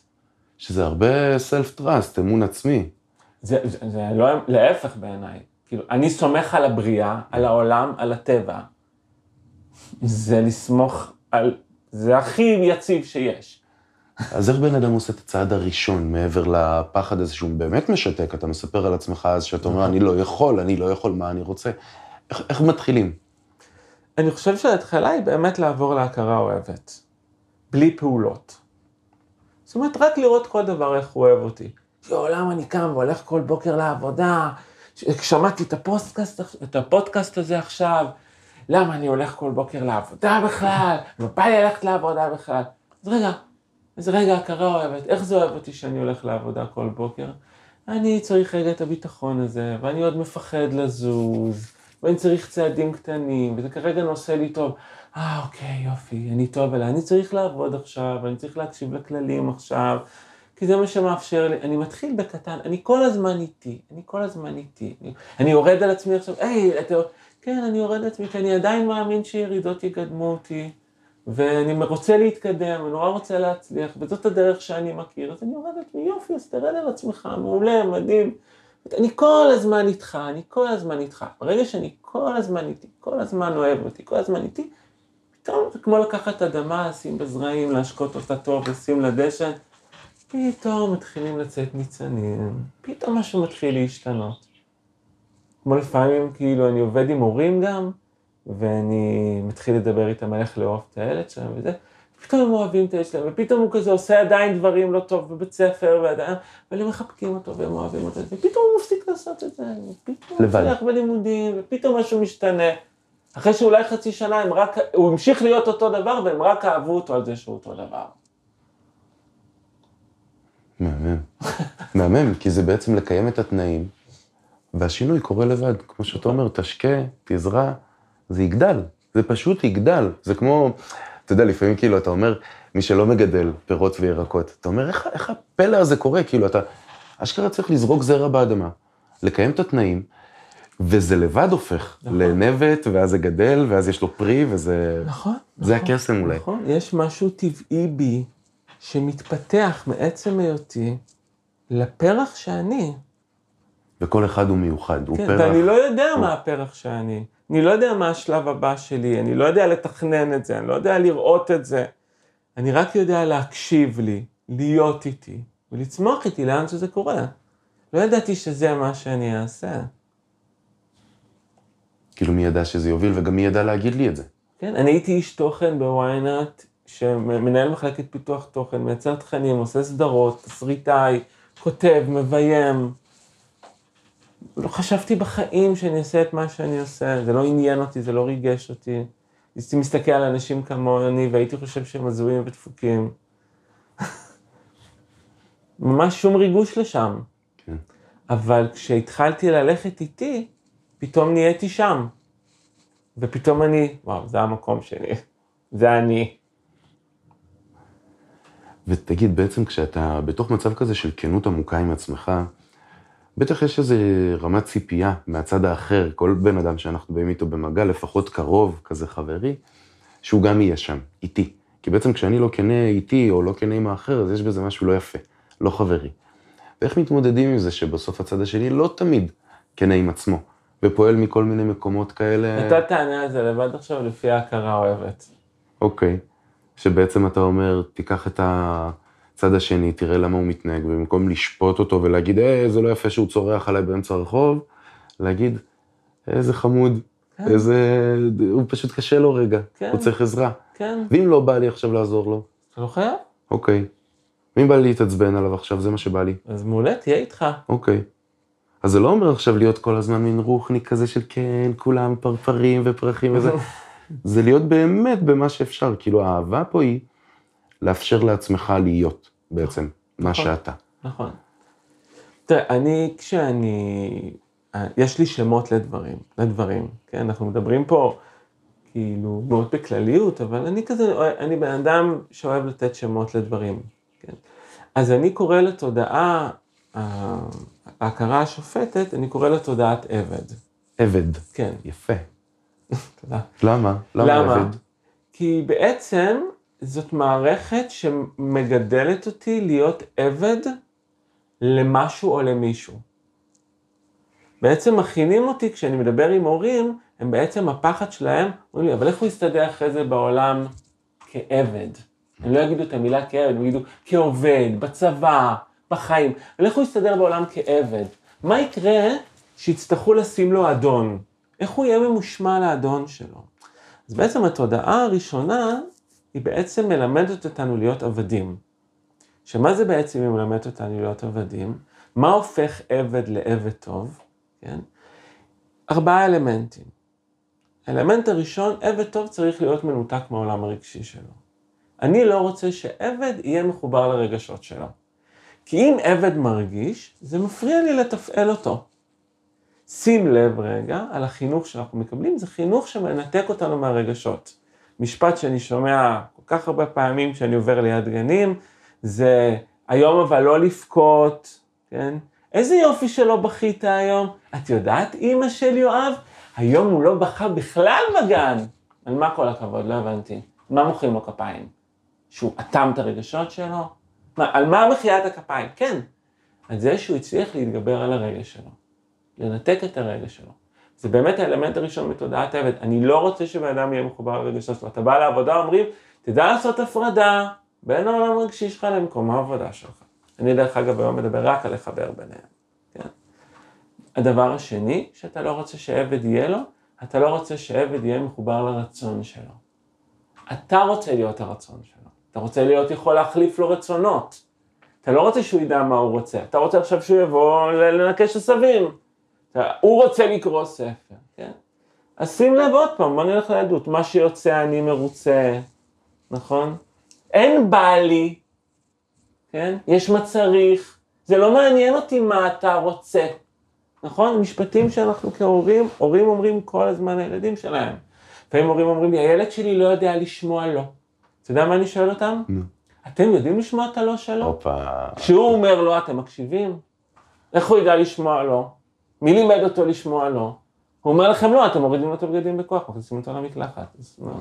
שזה הרבה סלף טראסט, אמון עצמי. זה, זה, זה לא, להפך בעיניי. כאילו, אני סומך על הבריאה, על העולם, על הטבע. זה לסמוך על, זה הכי יציב שיש. אז איך בן אדם עושה את הצעד הראשון מעבר לפחד הזה שהוא באמת משתק? אתה מספר על עצמך אז שאתה אומר, אני לא יכול, אני לא יכול, מה אני רוצה? איך, איך מתחילים? אני חושב שההתחלה היא באמת לעבור להכרה אוהבת, בלי פעולות. זאת אומרת, רק לראות כל דבר איך הוא אוהב אותי. יואו, למה אני קם והולך כל בוקר לעבודה? שמעתי את הפודקאסט, את הפודקאסט הזה עכשיו, למה אני הולך כל בוקר לעבודה בכלל? ובא לי ללכת לעבודה בכלל? אז רגע, אז רגע, הכרה אוהבת, איך זה אוהב אותי שאני הולך לעבודה כל בוקר? אני צריך רגע את הביטחון הזה, ואני עוד מפחד לזוז, ואני צריך צעדים קטנים, וזה כרגע נושא לי טוב. אה, אוקיי, יופי, אני טוב אליי, אני צריך לעבוד עכשיו, אני צריך להקשיב לכללים עכשיו, כי זה מה שמאפשר לי, אני מתחיל בקטן, אני כל הזמן איתי, אני כל הזמן איתי. אני, אני יורד על עצמי עכשיו, היי, אתה... כן, אני יורד על עצמי, כי אני עדיין מאמין שירידות יקדמו אותי, ואני רוצה להתקדם, אני נורא רוצה להצליח, וזאת הדרך שאני מכיר, אז אני יורד על עצמי, יופי, אז תרד על עצמך, מעולה, מדהים. אני כל הזמן איתך, אני כל הזמן איתך. ברגע שאני כל הזמן איתי, כל הזמן אוהב אותי, כל הזמן איתי, פתאום זה כמו לקחת אדמה, לשים בזרעים, להשקות אותה טוב, לשים לה דשן, פתאום מתחילים לצאת ניצנים, פתאום משהו מתחיל להשתנות. כמו לפעמים, כאילו, אני עובד עם הורים גם, ואני מתחיל לדבר איתם על איך לאהוב את הילד שלהם וזה, פתאום הם אוהבים את הילד שלהם, ופתאום הוא כזה עושה עדיין דברים לא טוב בבית ספר, ועדיין, אבל הם מחבקים אותו והם אוהבים אותו, ופתאום הוא מפסיק לעשות את זה, ופתאום הוא מצליח בלימודים, ופתאום משהו משתנה. אחרי שאולי חצי שנה הם רק, הוא המשיך להיות אותו דבר, והם רק אהבו אותו על זה שהוא אותו דבר. מהמם. מהמם, כי זה בעצם לקיים את התנאים, והשינוי קורה לבד. כמו שאתה אומר, תשקה, תזרע, זה יגדל. זה פשוט יגדל. זה כמו, אתה יודע, לפעמים כאילו אתה אומר, מי שלא מגדל פירות וירקות, אתה אומר, איך, איך הפלא הזה קורה? כאילו, אתה אשכרה צריך לזרוק זרע באדמה, לקיים את התנאים, וזה לבד הופך נכון. לנבט, ואז זה גדל, ואז יש לו פרי, וזה... נכון. זה נכון, הקסם אולי. נכון, יש משהו טבעי בי, שמתפתח מעצם היותי לפרח שאני. וכל אחד הוא מיוחד, הוא כן, פרח. ואני לא יודע הוא- מה הפרח שאני. אני לא יודע מה השלב הבא שלי, אני לא יודע לתכנן את זה, אני לא יודע לראות את זה. אני רק יודע להקשיב לי, להיות איתי, ולצמוח איתי לאן שזה קורה. לא ידעתי שזה מה שאני אעשה. כאילו מי ידע שזה יוביל, וגם מי ידע להגיד לי את זה. כן, אני הייתי איש תוכן בוויינאט, שמנהל מחלקת פיתוח תוכן, מייצר תכנים, עושה סדרות, תסריטאי, כותב, מביים. לא חשבתי בחיים שאני אעשה את מה שאני עושה, זה לא עניין אותי, זה לא ריגש אותי. הייתי מסתכל על אנשים כמוני והייתי חושב שהם הזויים ודפוקים. ממש שום ריגוש לשם. כן. אבל כשהתחלתי ללכת איתי, פתאום נהייתי שם. ופתאום אני, וואו, זה המקום שלי, זה אני. ותגיד, בעצם כשאתה בתוך מצב כזה של כנות עמוקה עם עצמך, בטח יש איזו רמת ציפייה מהצד האחר, כל בן אדם שאנחנו באים איתו במגע, לפחות קרוב, כזה חברי, שהוא גם יהיה שם, איתי. כי בעצם כשאני לא כנה איתי או לא כנה עם האחר, אז יש בזה משהו לא יפה, לא חברי. ואיך מתמודדים עם זה שבסוף הצד השני לא תמיד כנה עם עצמו, ופועל מכל מיני מקומות כאלה... אתה תענה על זה לבד עכשיו לפי ההכרה האוהבת. אוקיי. שבעצם אתה אומר, תיקח את הצד השני, תראה למה הוא מתנהג, ובמקום לשפוט אותו ולהגיד, אה, זה לא יפה שהוא צורח עליי באמצע הרחוב, להגיד, איזה חמוד, כן. איזה... הוא פשוט קשה לו רגע, כן. הוא צריך עזרה. כן, ואם לא בא לי עכשיו לעזור לו, אתה לא חייב? אוקיי. ואם בא לי להתעצבן עליו עכשיו, זה מה שבא לי, אז מעולה, תהיה איתך. אוקיי. אז זה לא אומר עכשיו להיות כל הזמן מין רוחניק כזה של כן, כולם פרפרים ופרחים וזה. זה להיות באמת במה שאפשר. כאילו, האהבה פה היא לאפשר לעצמך להיות בעצם מה נכון. שאתה. נכון. תראה, אני, כשאני... אה, יש לי שמות לדברים, לדברים, כן? אנחנו מדברים פה כאילו מאוד בכלליות, אבל אני כזה, אני בן אדם שאוהב לתת שמות לדברים, כן? אז אני קורא לתודעה, אה, ההכרה השופטת, אני קורא לתודעת עבד. עבד. כן, יפה. תודה. למה? למה? כי בעצם זאת מערכת שמגדלת אותי להיות עבד למשהו או למישהו. בעצם מכינים אותי, כשאני מדבר עם הורים, הם בעצם הפחד שלהם, אומרים לי, אבל איך הוא יסתדר אחרי זה בעולם כעבד? הם לא יגידו את המילה כעבד, הם יגידו כעובד, בצבא, בחיים. אבל איך הוא יסתדר בעולם כעבד? מה יקרה שיצטרכו לשים לו אדון? איך הוא יהיה ממושמע לאדון שלו? אז בעצם התודעה הראשונה, היא בעצם מלמדת אותנו להיות עבדים. שמה זה בעצם היא מלמדת אותנו להיות עבדים? מה הופך עבד לעבד טוב? כן? ארבעה אלמנטים. האלמנט הראשון, עבד טוב צריך להיות מנותק מהעולם הרגשי שלו. אני לא רוצה שעבד יהיה מחובר לרגשות שלו. כי אם עבד מרגיש, זה מפריע לי לתפעל אותו. שים לב רגע על החינוך שאנחנו מקבלים, זה חינוך שמנתק אותנו מהרגשות. משפט שאני שומע כל כך הרבה פעמים כשאני עובר ליד גנים, זה היום אבל לא לבכות, כן? איזה יופי שלא בכית היום. את יודעת, אימא של יואב, היום הוא לא בכה בכלל בגן. על מה כל הכבוד? לא הבנתי. מה מוחאים לו כפיים? שהוא אטם את הרגשות שלו? מה, על מה מחיית הכפיים? כן. על זה שהוא הצליח להתגבר על הרגש שלו. לנתק את הרגש שלו. זה באמת האלמנט הראשון מתודעת עבד. אני לא רוצה שבן אדם יהיה מחובר לרגשות שלו. אתה בא לעבודה, אומרים, תדע לעשות הפרדה בין העולם הרגשי שלך למקום העבודה שלך. אני דרך אגב היום מדבר רק על לחבר ביניהם. כן? הדבר השני שאתה לא רוצה שעבד יהיה לו, אתה לא רוצה שעבד יהיה מחובר לרצון שלו. אתה רוצה להיות הרצון שלו. אתה רוצה להיות יכול להחליף לו רצונות. אתה לא רוצה שהוא ידע מה הוא רוצה, אתה רוצה עכשיו שהוא יבוא לנקש עשבים. הוא רוצה לקרוא ספר, כן? אז שים לב עוד פעם, בוא נלך לעדות, מה שיוצא אני מרוצה, נכון? אין בא לי, כן? יש מה צריך, זה לא מעניין אותי מה אתה רוצה, נכון? משפטים שאנחנו כהורים, הורים אומרים כל הזמן לילדים שלהם. לפעמים הורים אומרים לי, הילד שלי לא יודע לשמוע לא. אתה יודע מה אני שואל אותם? אתם יודעים לשמוע את הלא שלו? הופה. כשהוא אומר לא, אתם מקשיבים? איך הוא ידע לשמוע לא? מי לימד אותו לשמוע לא? הוא אומר לכם לא, אתם מורידים לו את הבגדים בכוח, מכניסים אותו למקלחת. לא.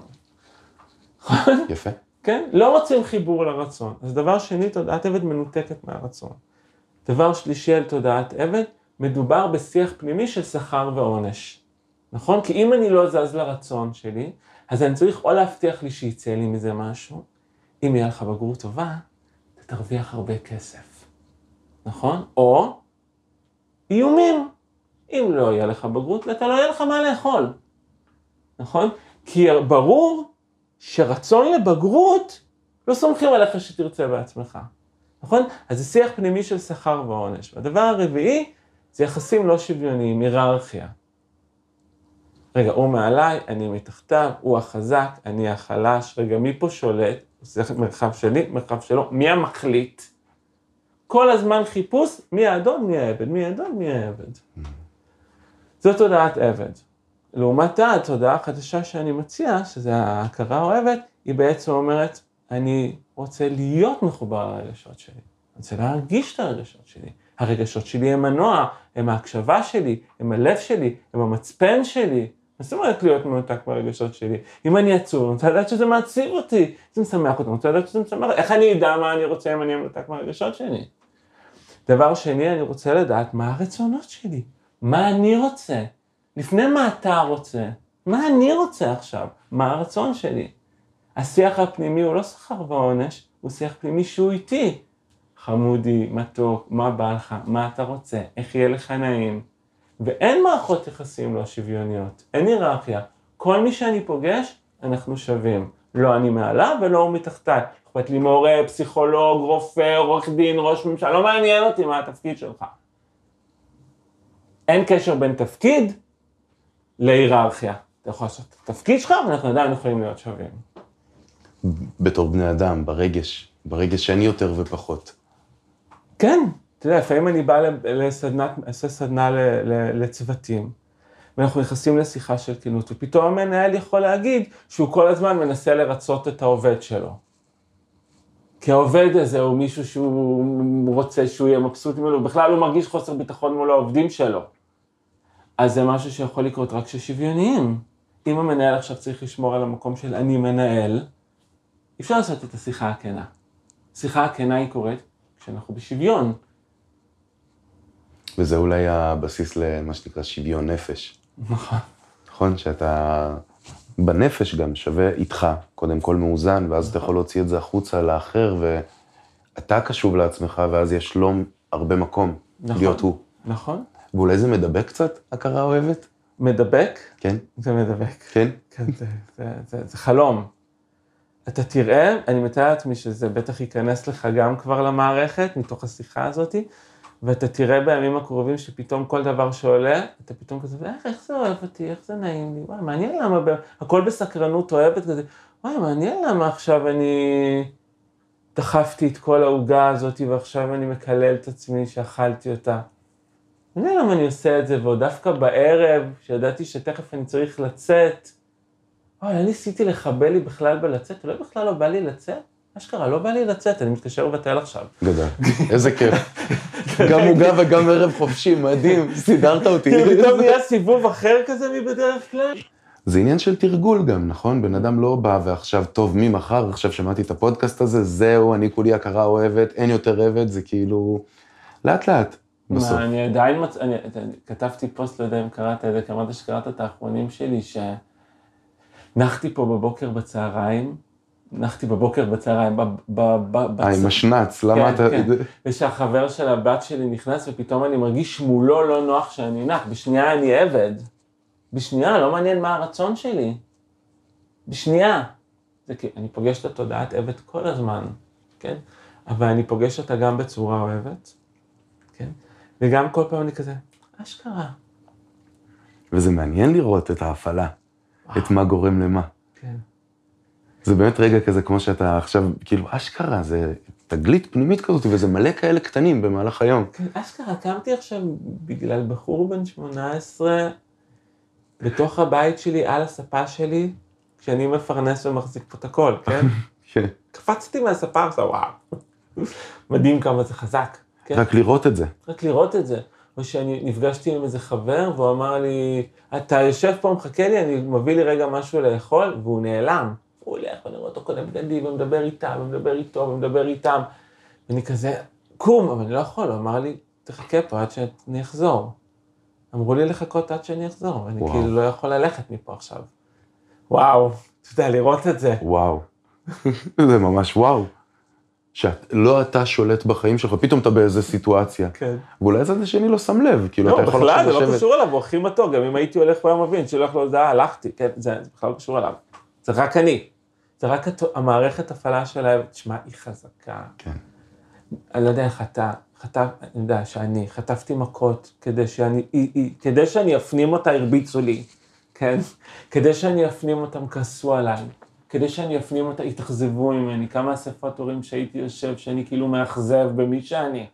יפה. כן? לא רוצים חיבור לרצון. אז דבר שני, תודעת עבד מנותקת מהרצון. דבר שלישי על תודעת עבד, מדובר בשיח פנימי של שכר ועונש. נכון? כי אם אני לא זז לרצון שלי, אז אני צריך או להבטיח לי שיצא לי מזה משהו, אם יהיה לך בגרות טובה, אתה תרוויח הרבה כסף. נכון? או איומים. אם לא יהיה לך בגרות, אתה לא יהיה לך מה לאכול. נכון? כי ברור שרצון לבגרות, לא סומכים עליך שתרצה בעצמך. נכון? אז זה שיח פנימי של שכר ועונש. והדבר הרביעי, זה יחסים לא שוויוניים, היררכיה. רגע, הוא מעליי, אני מתחתיו, הוא החזק, אני החלש, רגע, מי פה שולט? זה מרחב שלי, מרחב שלו, מי המחליט? כל הזמן חיפוש, מי האדון, מי העבד, מי האדון, מי העבד. זאת תודעת עבד. לעומתה, התודעה החדשה שאני מציע, שזה ההכרה האוהבת, היא בעצם אומרת, אני רוצה להיות מחובר לרגשות שלי. אני רוצה להרגיש את הרגשות שלי. הרגשות שלי הם מנוע, הם ההקשבה שלי, הם הלב שלי, הם המצפן שלי. מה זאת אומרת להיות מנותק ברגשות שלי? אם אני עצוב, אני רוצה לדעת שזה מעציב אותי. זה משמח אותי, אני רוצה לדעת שזה משמח. איך אני אדע מה אני רוצה אם אני מנותק מהרגשות שלי? דבר שני, אני רוצה לדעת מה הרצונות שלי. מה אני רוצה? לפני מה אתה רוצה? מה אני רוצה עכשיו? מה הרצון שלי? השיח הפנימי הוא לא שכר ועונש, הוא שיח פנימי שהוא איתי. חמודי, מתוק, מה בא לך, מה אתה רוצה, איך יהיה לך נעים. ואין מערכות יחסים לא שוויוניות, אין היררכיה. כל מי שאני פוגש, אנחנו שווים. לא אני מעליו ולא הוא מתחתיי. אכפת לי מורה, פסיכולוג, רופא, עורך דין, ראש ממשלה, לא מעניין אותי מה התפקיד שלך. אין קשר בין תפקיד להיררכיה. אתה יכול לעשות את התפקיד שלך, ואנחנו עדיין יכולים להיות שווים. בתור בני אדם, ברגש, ברגש שאני יותר ופחות. כן, אתה יודע, לפעמים אני בא לסדנת, אעשה סדנה לצוותים, ואנחנו נכנסים לשיחה של כנות, ופתאום המנהל יכול להגיד שהוא כל הזמן מנסה לרצות את העובד שלו. כי העובד הזה הוא מישהו שהוא רוצה שהוא יהיה מבסוט ממנו, בכלל הוא מרגיש חוסר ביטחון מול העובדים שלו. אז זה משהו שיכול לקרות רק כששוויוניים. אם המנהל עכשיו צריך לשמור על המקום של אני מנהל, אפשר לעשות את השיחה הכנה. השיחה הכנה היא קורית כשאנחנו בשוויון. וזה אולי הבסיס למה שנקרא שוויון נפש. נכון. נכון? שאתה בנפש גם שווה איתך, קודם כל מאוזן, ואז אתה יכול להוציא את זה החוצה לאחר, ואתה קשוב לעצמך, ואז יש לו הרבה מקום נכון. להיות הוא. נכון. ואולי זה מדבק קצת, הכרה אוהבת? מדבק? כן? זה מדבק. כן? כן, זה, זה, זה, זה חלום. אתה תראה, אני מתאר לעצמי שזה בטח ייכנס לך גם כבר למערכת, מתוך השיחה הזאת, ואתה תראה בימים הקרובים שפתאום כל דבר שעולה, אתה פתאום כזה, איך, איך זה אוהב אותי, איך זה נעים לי, וואי, מעניין למה. הכל בסקרנות אוהבת כזה, וואי, מעניין למה עכשיו אני דחפתי את כל העוגה הזאת ועכשיו אני מקלל את עצמי שאכלתי אותה. מעניין למה אני עושה את זה, ועוד דווקא בערב, שידעתי שתכף אני צריך לצאת, וואי, אני ניסיתי לחבל לי בכלל בלצאת, אולי בכלל לא בא לי לצאת? אשכרה, לא בא לי לצאת, אני מתקשר לבטל עכשיו. גדול. איזה כיף. גם עוגה וגם ערב חופשי, מדהים, סידרת אותי. כאילו פתאום נהיה סיבוב אחר כזה מבדרך כלל. זה עניין של תרגול גם, נכון? בן אדם לא בא ועכשיו, טוב, ממחר, עכשיו שמעתי את הפודקאסט הזה, זהו, אני כולי הכרה אוהבת, אין יותר עבד, זה כאילו, לאט לאט, בסוף. מה, אני עדיין מצ... אני, כתבתי פוסט, לא יודע אם קראת את זה, כי אמרת שקראת את האחרונים שלי, שנחתי פה בבוקר בצהריים, נחתי בבוקר בצהריים, ב... ב... ב... אה, עם השנץ, למה כן, אתה... כן. ושהחבר של הבת שלי נכנס, ופתאום אני מרגיש מולו לא נוח שאני נח. בשנייה אני עבד. בשנייה, לא מעניין מה הרצון שלי. בשנייה. זה כי אני פוגש את התודעת עבד כל הזמן, כן? אבל אני פוגש אותה גם בצורה אוהבת, כן? וגם כל פעם אני כזה, אשכרה. וזה מעניין לראות את ההפעלה, את מה גורם למה. כן. זה באמת רגע כזה, כמו שאתה עכשיו, כאילו, אשכרה, זה תגלית פנימית כזאת, וזה מלא כאלה קטנים במהלך היום. כן, אשכרה, קמתי עכשיו בגלל בחור בן 18, בתוך הבית שלי, על הספה שלי, כשאני מפרנס ומחזיק פה את הכל, כן? כן. קפצתי מהספה, עכשיו וואו. מדהים כמה זה חזק, כן? רק לראות את זה. רק לראות את זה. או שאני נפגשתי עם איזה חבר, והוא אמר לי, אתה יושב פה, מחכה לי, אני מביא לי רגע משהו לאכול, והוא נעלם. הוא הולך, ואני רואה אותו קודם בגדים, ומדבר איתם, ומדבר איתו, ומדבר איתם. ואני כזה, קום, אבל אני לא יכול, הוא אמר לי, תחכה פה עד שאני אחזור. אמרו לי לחכות עד שאני אחזור, ואני וואו. כאילו לא יכול ללכת מפה עכשיו. וואו, אתה יודע, לראות את זה. וואו. זה ממש וואו. שלא אתה שולט בחיים שלך, פתאום אתה באיזה סיטואציה. כן. ואולי הצד השני לא שם לב, כאילו, לא, אתה יכול בכלל, עכשיו זה לא לשבת. קשור אליו, הוא הכי מתוק, גם אם הייתי הולך הוא היה מבין, שולח לו הודעה, הלכתי, כן, זה זה בכלל לא קשור אליו. זה רק אני. זה רק הת- המערכת הפעלה שלה, תשמע, היא חזקה. כן. אני לא יודע איך אתה, חטף, אני יודע שאני חטפתי מכות כדי שאני, היא, היא, כדי שאני אפנים אותה הרביצו לי, כן? כדי שאני אפנים אותם כעסו עליי, כדי שאני אפנים אותה התאכזבו ממני, כמה אספות הורים שהייתי יושב, שאני כאילו מאכזב במי שאני.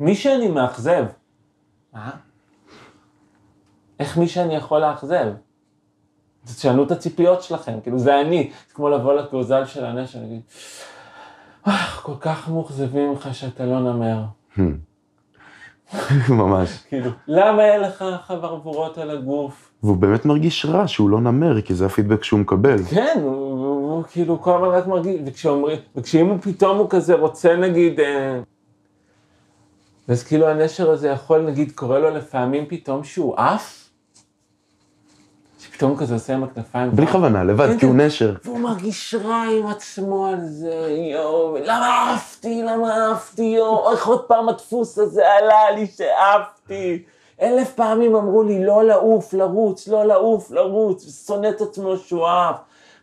מי שאני מאכזב. מה? איך מי שאני יכול לאכזב? תשנו את הציפיות שלכם, כאילו זה אני, זה כמו לבוא לגוזל של הנשר, להגיד, "אה, כל כך מאוכזבים ממך שאתה לא נמר. ממש. כאילו, למה אין לך חברבורות על הגוף? והוא באמת מרגיש רע שהוא לא נמר, כי זה הפידבק שהוא מקבל. כן, הוא, הוא, כאילו כל הזמן רק מרגיש, וכשאומרים, וכשאם הוא פתאום הוא כזה רוצה נגיד, אה, אז כאילו הנשר הזה יכול נגיד, קורה לו לפעמים פתאום שהוא עף, שפתאום הוא כזה עושה עם הכנפיים. בלי כוונה, לבד, כן, כי הוא כן. נשר. והוא מרגיש רע עם עצמו על זה, יואו, למה עפתי, למה עפתי, יואו, איך עוד פעם הדפוס הזה עלה לי שעפתי. אלף פעמים אמרו לי, לא לעוף, לרוץ, לא לעוף, לרוץ, ושונא את עצמו שהוא עף.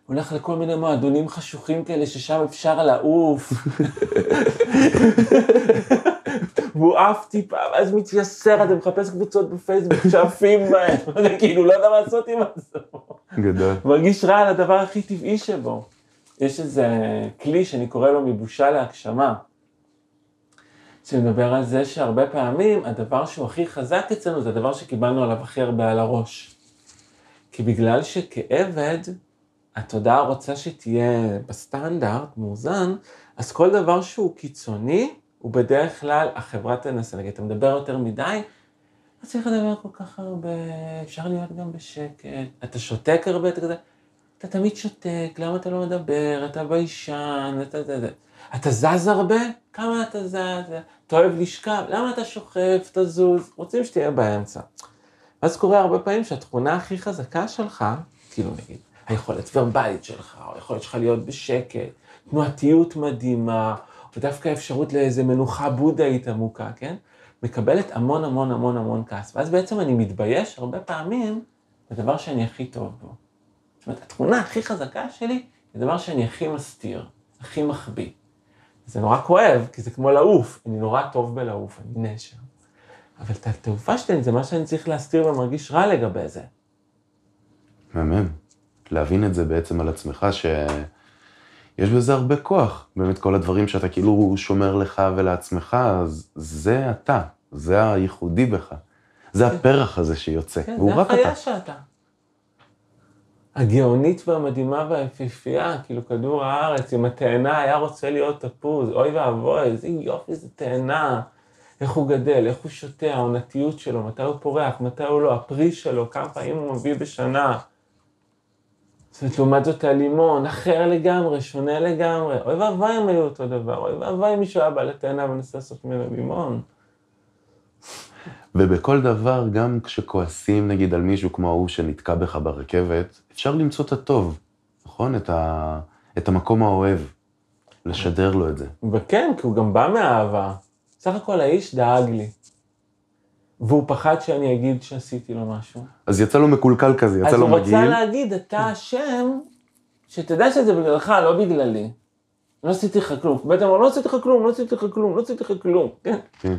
הולך לכל מיני מועדונים חשוכים כאלה ששם אפשר לעוף. והוא עף טיפה, ואז מתייסר, אתה מחפש קבוצות בפייסבוק שעפים בהם, כאילו לא יודע מה לעשות עם עצמו. גדול. מרגיש רע על הדבר הכי טבעי שבו. יש איזה כלי שאני קורא לו מבושה להגשמה, שמדבר על זה שהרבה פעמים הדבר שהוא הכי חזק אצלנו זה הדבר שקיבלנו עליו הכי הרבה על הראש. כי בגלל שכעבד, התודעה רוצה שתהיה בסטנדרט, מאוזן, אז כל דבר שהוא קיצוני, הוא בדרך כלל, החברה תנסה. להגיד, אתה מדבר יותר מדי, לא צריך לדבר כל כך הרבה, אפשר להיות גם בשקט, אתה שותק הרבה, אתה כזה, אתה תמיד שותק, למה אתה לא מדבר, אתה ביישן, אתה, אתה, אתה, אתה זז הרבה, כמה אתה זז, אתה אוהב לשכב, למה אתה שוכב, תזוז, רוצים שתהיה באמצע. ואז קורה הרבה פעמים שהתכונה הכי חזקה שלך, כאילו נגיד, היכולת ורבלית שלך, או היכולת שלך להיות בשקט, תנועתיות מדהימה, או דווקא אפשרות לאיזה מנוחה בודהית עמוקה, כן? מקבלת המון המון המון המון כעס. ואז בעצם אני מתבייש הרבה פעמים בדבר שאני הכי טוב בו. זאת אומרת, התכונה הכי חזקה שלי זה דבר שאני הכי מסתיר, הכי מחביא. זה נורא כואב, כי זה כמו לעוף, אני נורא טוב בלעוף, אני נשר. אבל את התעופה שלי זה מה שאני צריך להסתיר ומרגיש רע לגבי זה. מהמם. להבין את זה בעצם על עצמך, שיש בזה הרבה כוח. באמת כל הדברים שאתה כאילו שומר לך ולעצמך, אז זה אתה, זה הייחודי בך. זה כן. הפרח הזה שיוצא, כן, והוא רק אתה. כן, זה החיה שאתה. הגאונית והמדהימה והיפיפייה, כאילו כדור הארץ, אם התאנה היה רוצה להיות תפוז, אוי ואבוי, איזה יופי זה תאנה. איך הוא גדל, איך הוא שותה, העונתיות שלו, מתי הוא פורח, מתי הוא לא, הפרי שלו, כמה פעמים הוא מביא בשנה. זאת אומרת, לעומת זאת הלימון, אחר לגמרי, שונה לגמרי. אוי ואבוי אם היו אותו דבר, אוי ואבוי אם מישהו היה בא לתאנה ומנסה לעשות ממנו לימון. ובכל דבר, גם כשכועסים נגיד על מישהו כמו ההוא שנתקע בך ברכבת, אפשר למצוא את הטוב, נכון? את, ה... את המקום האוהב, לשדר לו את זה. וכן, כי הוא גם בא מאהבה. סך הכל האיש דאג לי. והוא פחד שאני אגיד שעשיתי לו משהו. אז יצא לו מקולקל כזה, יצא לו מגעיל. אז הוא רצה להגיד, אתה אשם, שתדע שזה בגללך, לא בגללי. לא עשיתי לך כלום. בעצם אמר, לא עשיתי לך כלום, לא עשיתי לך כלום, לא עשיתי לך כלום. כן. כן.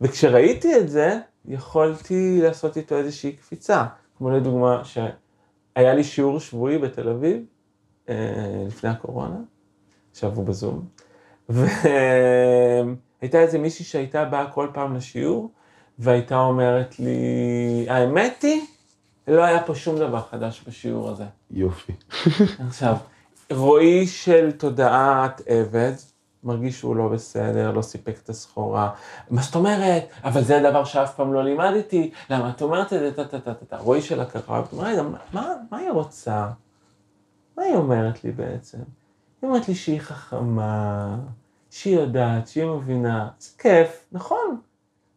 וכשראיתי את זה, יכולתי לעשות איתו איזושהי קפיצה. כמו לדוגמה, שהיה לי שיעור שבועי בתל אביב, אה, לפני הקורונה, עכשיו הוא בזום, והייתה איזה מישהי שהייתה באה כל פעם לשיעור, והייתה אומרת לי, האמת היא, לא היה פה שום דבר חדש בשיעור הזה. יופי. עכשיו, רועי של תודעת עבד, מרגיש שהוא לא בסדר, לא סיפק את הסחורה. מה זאת אומרת? אבל זה הדבר שאף פעם לא לימדתי, למה את אומרת את זה? טה-טה-טה-טה. רועי של הכרה, ואת אומרת, רגע, מה, מה היא רוצה? מה היא אומרת לי בעצם? היא אומרת לי שהיא חכמה, שהיא יודעת, שהיא מבינה. זה כיף, נכון.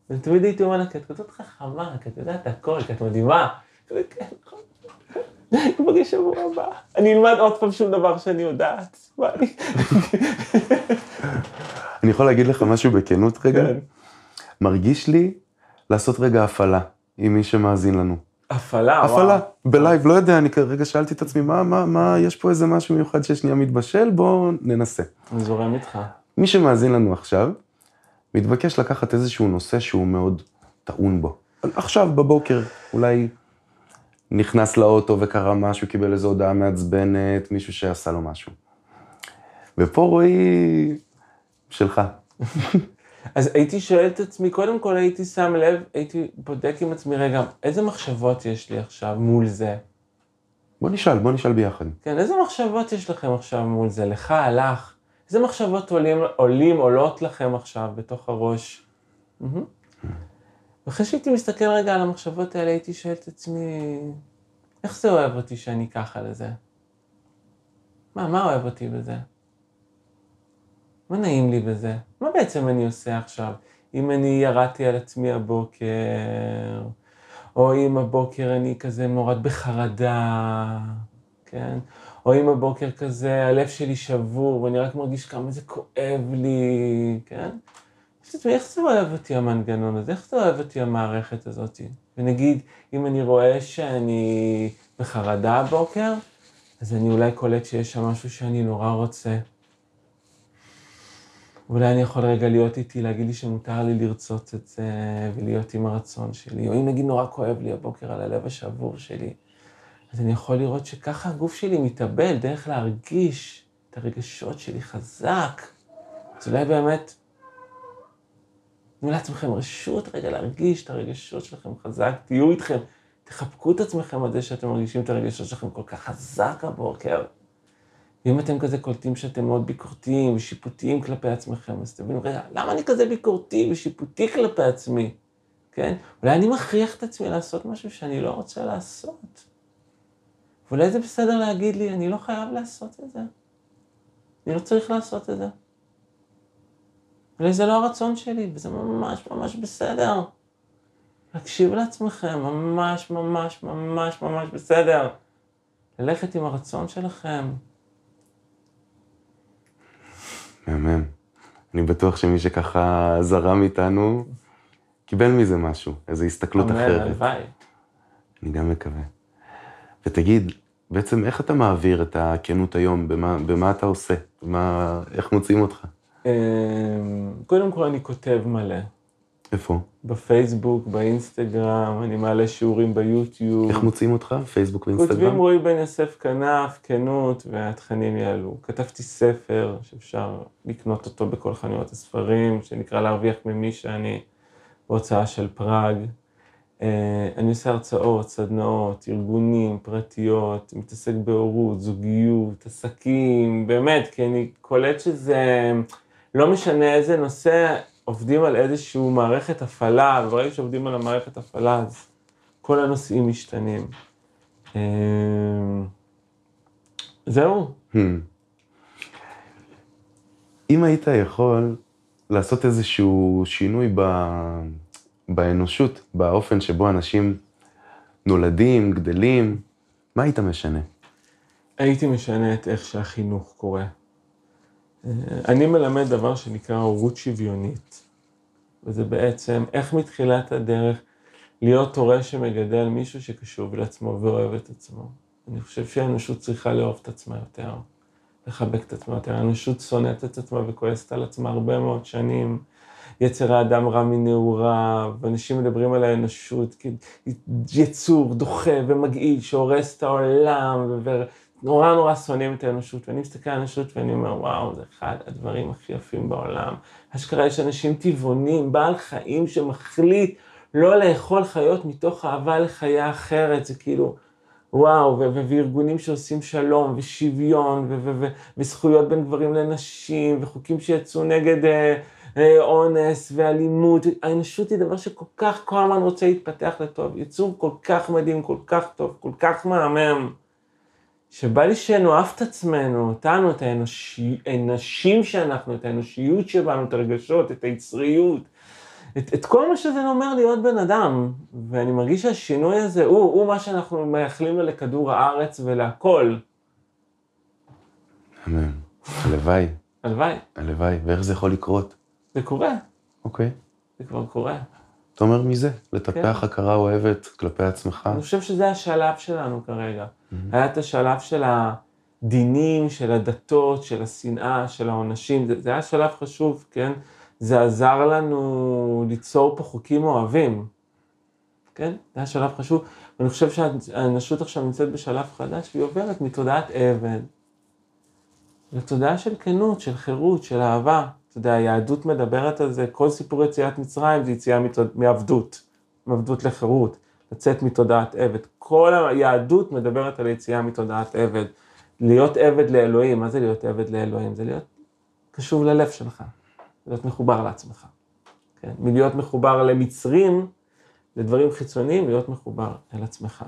ותמיד הייתי אומר לה, כי את כזאת חכמה, כי את יודעת הכל, כי את מדהימה. כן, נכון. ניפגש שבוע הבא. אני אלמד עוד פעם שום דבר שאני יודעת. אני יכול להגיד לך משהו בכנות רגע? כן. מרגיש לי לעשות רגע הפעלה עם מי שמאזין לנו. הפעלה? הפעלה, בלייב, לא יודע, אני כרגע שאלתי את עצמי, מה, מה, מה, יש פה איזה משהו מיוחד ששנייה מתבשל, בואו ננסה. אני זורם איתך. מי שמאזין לנו עכשיו, מתבקש לקחת איזשהו נושא שהוא מאוד טעון בו. עכשיו, בבוקר, אולי נכנס לאוטו וקרה משהו, קיבל איזו הודעה מעצבנת, מישהו שעשה לו משהו. ופה רועי שלך. אז הייתי שואל את עצמי, קודם כל הייתי שם לב, הייתי בודק עם עצמי, רגע, איזה מחשבות יש לי עכשיו מול זה? בוא נשאל, בוא נשאל ביחד. כן, איזה מחשבות יש לכם עכשיו מול זה? לך, לך? איזה מחשבות עולים, עולים עולות לכם עכשיו בתוך הראש? ואחרי שהייתי מסתכל רגע על המחשבות האלה, הייתי שואל את עצמי, איך זה אוהב אותי שאני ככה לזה? מה, מה אוהב אותי בזה? מה נעים לי בזה? מה בעצם אני עושה עכשיו? אם אני ירדתי על עצמי הבוקר, או אם הבוקר אני כזה מורד בחרדה, כן? או אם הבוקר כזה הלב שלי שבור ואני רק מרגיש כמה זה כואב לי, כן? איך זה אוהב אותי המנגנון הזה? איך זה אוהב אותי המערכת הזאת? ונגיד, אם אני רואה שאני בחרדה הבוקר, אז אני אולי קולט שיש שם משהו שאני נורא רוצה. אולי אני יכול רגע להיות איתי, להגיד לי שמותר לי לרצות את זה ולהיות עם הרצון שלי. או אם נגיד נורא כואב לי הבוקר על הלב השבור שלי, אז אני יכול לראות שככה הגוף שלי מתאבל דרך להרגיש את הרגשות שלי חזק. אז אולי באמת, תנו לעצמכם רשות רגע להרגיש את הרגשות שלכם חזק, תהיו איתכם, תחבקו את עצמכם על זה שאתם מרגישים את הרגשות שלכם כל כך חזק הבוקר. ואם אתם כזה קולטים שאתם מאוד ביקורתיים ושיפוטיים כלפי עצמכם, אז תבינו, רגע, למה אני כזה ביקורתי ושיפוטי כלפי עצמי? כן? אולי אני מכריח את עצמי לעשות משהו שאני לא רוצה לעשות. ואולי זה בסדר להגיד לי, אני לא חייב לעשות את זה. אני לא צריך לעשות את זה. אולי זה לא הרצון שלי, וזה ממש ממש בסדר. להקשיב לעצמכם, ממש ממש ממש ממש בסדר. ללכת עם הרצון שלכם. מהמם. אני בטוח שמי שככה זרם איתנו, קיבל מזה משהו, איזו הסתכלות אחרת. הלוואי. אני גם מקווה. ותגיד, בעצם איך אתה מעביר את הכנות היום? במה, במה אתה עושה? מה, איך מוצאים אותך? אמ, קודם כל אני כותב מלא. איפה? בפייסבוק, באינסטגרם, אני מעלה שיעורים ביוטיוב. איך מוצאים אותך? פייסבוק כותבים ואינסטגרם? רועי בן יוסף כנף, כנות, והתכנים יעלו. כתבתי ספר שאפשר לקנות אותו בכל חנויות הספרים, שנקרא להרוויח ממי שאני, בהוצאה של פראג. אה, אני עושה הרצאות, סדנאות, ארגונים, פרטיות, מתעסק בהורות, זוגיות, עסקים, באמת, כי אני קולט שזה, לא משנה איזה נושא, עובדים על איזושהי מערכת הפעלה, וברגע שעובדים על המערכת הפעלה, אז כל הנושאים משתנים. אה, זהו. Hmm. אם היית יכול לעשות איזשהו שינוי ב... באנושות, באופן שבו אנשים נולדים, גדלים, מה היית משנה? הייתי משנה את איך שהחינוך קורה. אה, אני מלמד דבר שנקרא הורות שוויונית, וזה בעצם איך מתחילת הדרך להיות הורה שמגדל מישהו שקשוב לעצמו ואוהב את עצמו. אני חושב שהאנושות צריכה לאהוב את עצמה יותר, לחבק את עצמה יותר. האנושות שונאת את עצמה וכועסת על עצמה הרבה מאוד שנים. יצר האדם רע מנעוריו, ואנשים מדברים על האנושות כיצור דוחה ומגעיל שהורס את העולם, ונורא נורא שונאים את האנושות. ואני מסתכל על האנושות ואני אומר, וואו, זה אחד הדברים הכי יפים בעולם. אשכרה יש אנשים טבעונים, בעל חיים שמחליט לא לאכול חיות מתוך אהבה לחיה אחרת, זה כאילו, וואו, וארגונים שעושים שלום ושוויון וזכויות בין גברים לנשים וחוקים שיצאו נגד אה, אונס ואלימות. האנושות היא דבר שכל כך כל הזמן רוצה להתפתח לטוב. יצור כל כך מדהים, כל כך טוב, כל כך מהמם, שבא לי שנאהב את עצמנו, אותנו, את האנשים שאנחנו, את האנושיות שבנו, את הרגשות, את היצריות. את, את כל מה שזה אומר להיות בן אדם, ואני מרגיש שהשינוי הזה הוא, הוא מה שאנחנו מייחלים לו לכדור הארץ ולהכל. אמן. הלוואי, הלוואי, הלוואי. ואיך זה יכול לקרות? זה קורה, אוקיי. זה כבר קורה. אתה אומר מזה, לטפח כן. הכרה אוהבת כלפי עצמך. אני חושב שזה השלב שלנו כרגע. היה את השלב של הדינים, של הדתות, של השנאה, של העונשים, זה, זה היה שלב חשוב, כן? זה עזר לנו ליצור פה חוקים אוהבים, כן? זה היה שלב חשוב. ואני חושב שהאנושות עכשיו נמצאת בשלב חדש, והיא עוברת מתודעת עבד לתודעה של כנות, של חירות, של אהבה. אתה יודע, היהדות מדברת על זה, כל סיפור יציאת מצרים זה יציאה מתוד... מעבדות, מעבדות לחירות, לצאת מתודעת עבד. כל היהדות מדברת על יציאה מתודעת עבד. להיות עבד לאלוהים, מה זה להיות עבד לאלוהים? זה להיות קשוב ללב שלך, להיות מחובר לעצמך. כן? מלהיות מחובר למצרים, לדברים חיצוניים, להיות מחובר אל עצמך.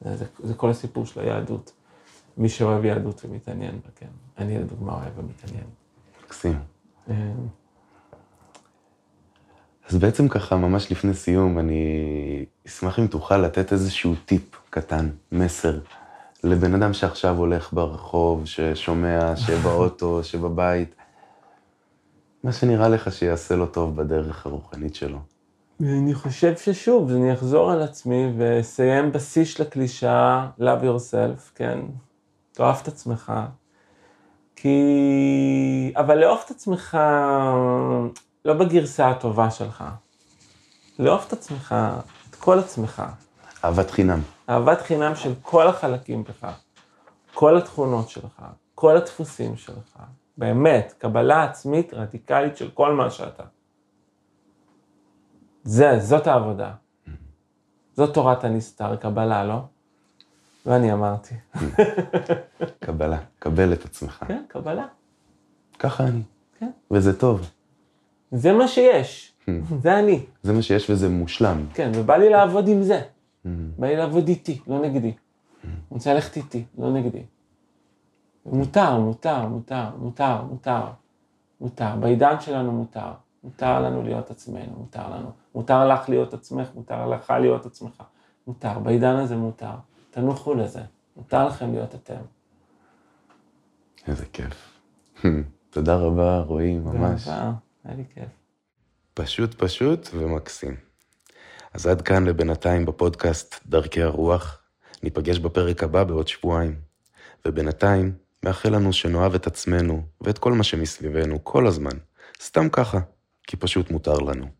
זה, זה, זה כל הסיפור של היהדות. מי שאוהב יהדות ומתעניין בה, כן. אני לדוגמה אוהב ומתעניין. מקסים. אה, אז בעצם ככה, ממש לפני סיום, אני אשמח אם תוכל לתת איזשהו טיפ קטן, מסר, לבן אדם שעכשיו הולך ברחוב, ששומע, שבאוטו, שבבית, מה שנראה לך שיעשה לו טוב בדרך הרוחנית שלו. אני חושב ששוב, אני אחזור על עצמי ואסיים בשיא של הקלישאה, love yourself, כן? תאהב את עצמך. כי... אבל לאהוב את עצמך לא בגרסה הטובה שלך. לאהוב את עצמך, את כל עצמך. אהבת חינם. אהבת חינם של כל החלקים בך, כל התכונות שלך, כל הדפוסים שלך. באמת, קבלה עצמית רדיקלית של כל מה שאתה. זה, זאת העבודה. זאת תורת הנסתר, קבלה, לא? ואני אמרתי. קבלה, קבל את עצמך. כן, קבלה. ככה אני. כן. וזה טוב. זה מה שיש. זה אני. זה מה שיש וזה מושלם. כן, ובא לי לעבוד עם זה. בא לי לעבוד איתי, לא נגדי. אני רוצה ללכת איתי, לא נגדי. מותר, מותר, מותר, מותר, מותר, מותר. בעידן שלנו מותר. מותר לנו להיות עצמנו, מותר לנו. מותר לך להיות עצמך, מותר לך להיות עצמך. מותר, בעידן הזה מותר. תנוחו לזה. מותר לכם להיות אתם. איזה כיף. תודה רבה, רועי, ממש. באהבה, היה לי כיף. פשוט פשוט ומקסים. אז עד כאן לבינתיים בפודקאסט דרכי הרוח. ניפגש בפרק הבא בעוד שבועיים. ובינתיים, מאחל לנו שנאהב את עצמנו ואת כל מה שמסביבנו כל הזמן, סתם ככה, כי פשוט מותר לנו.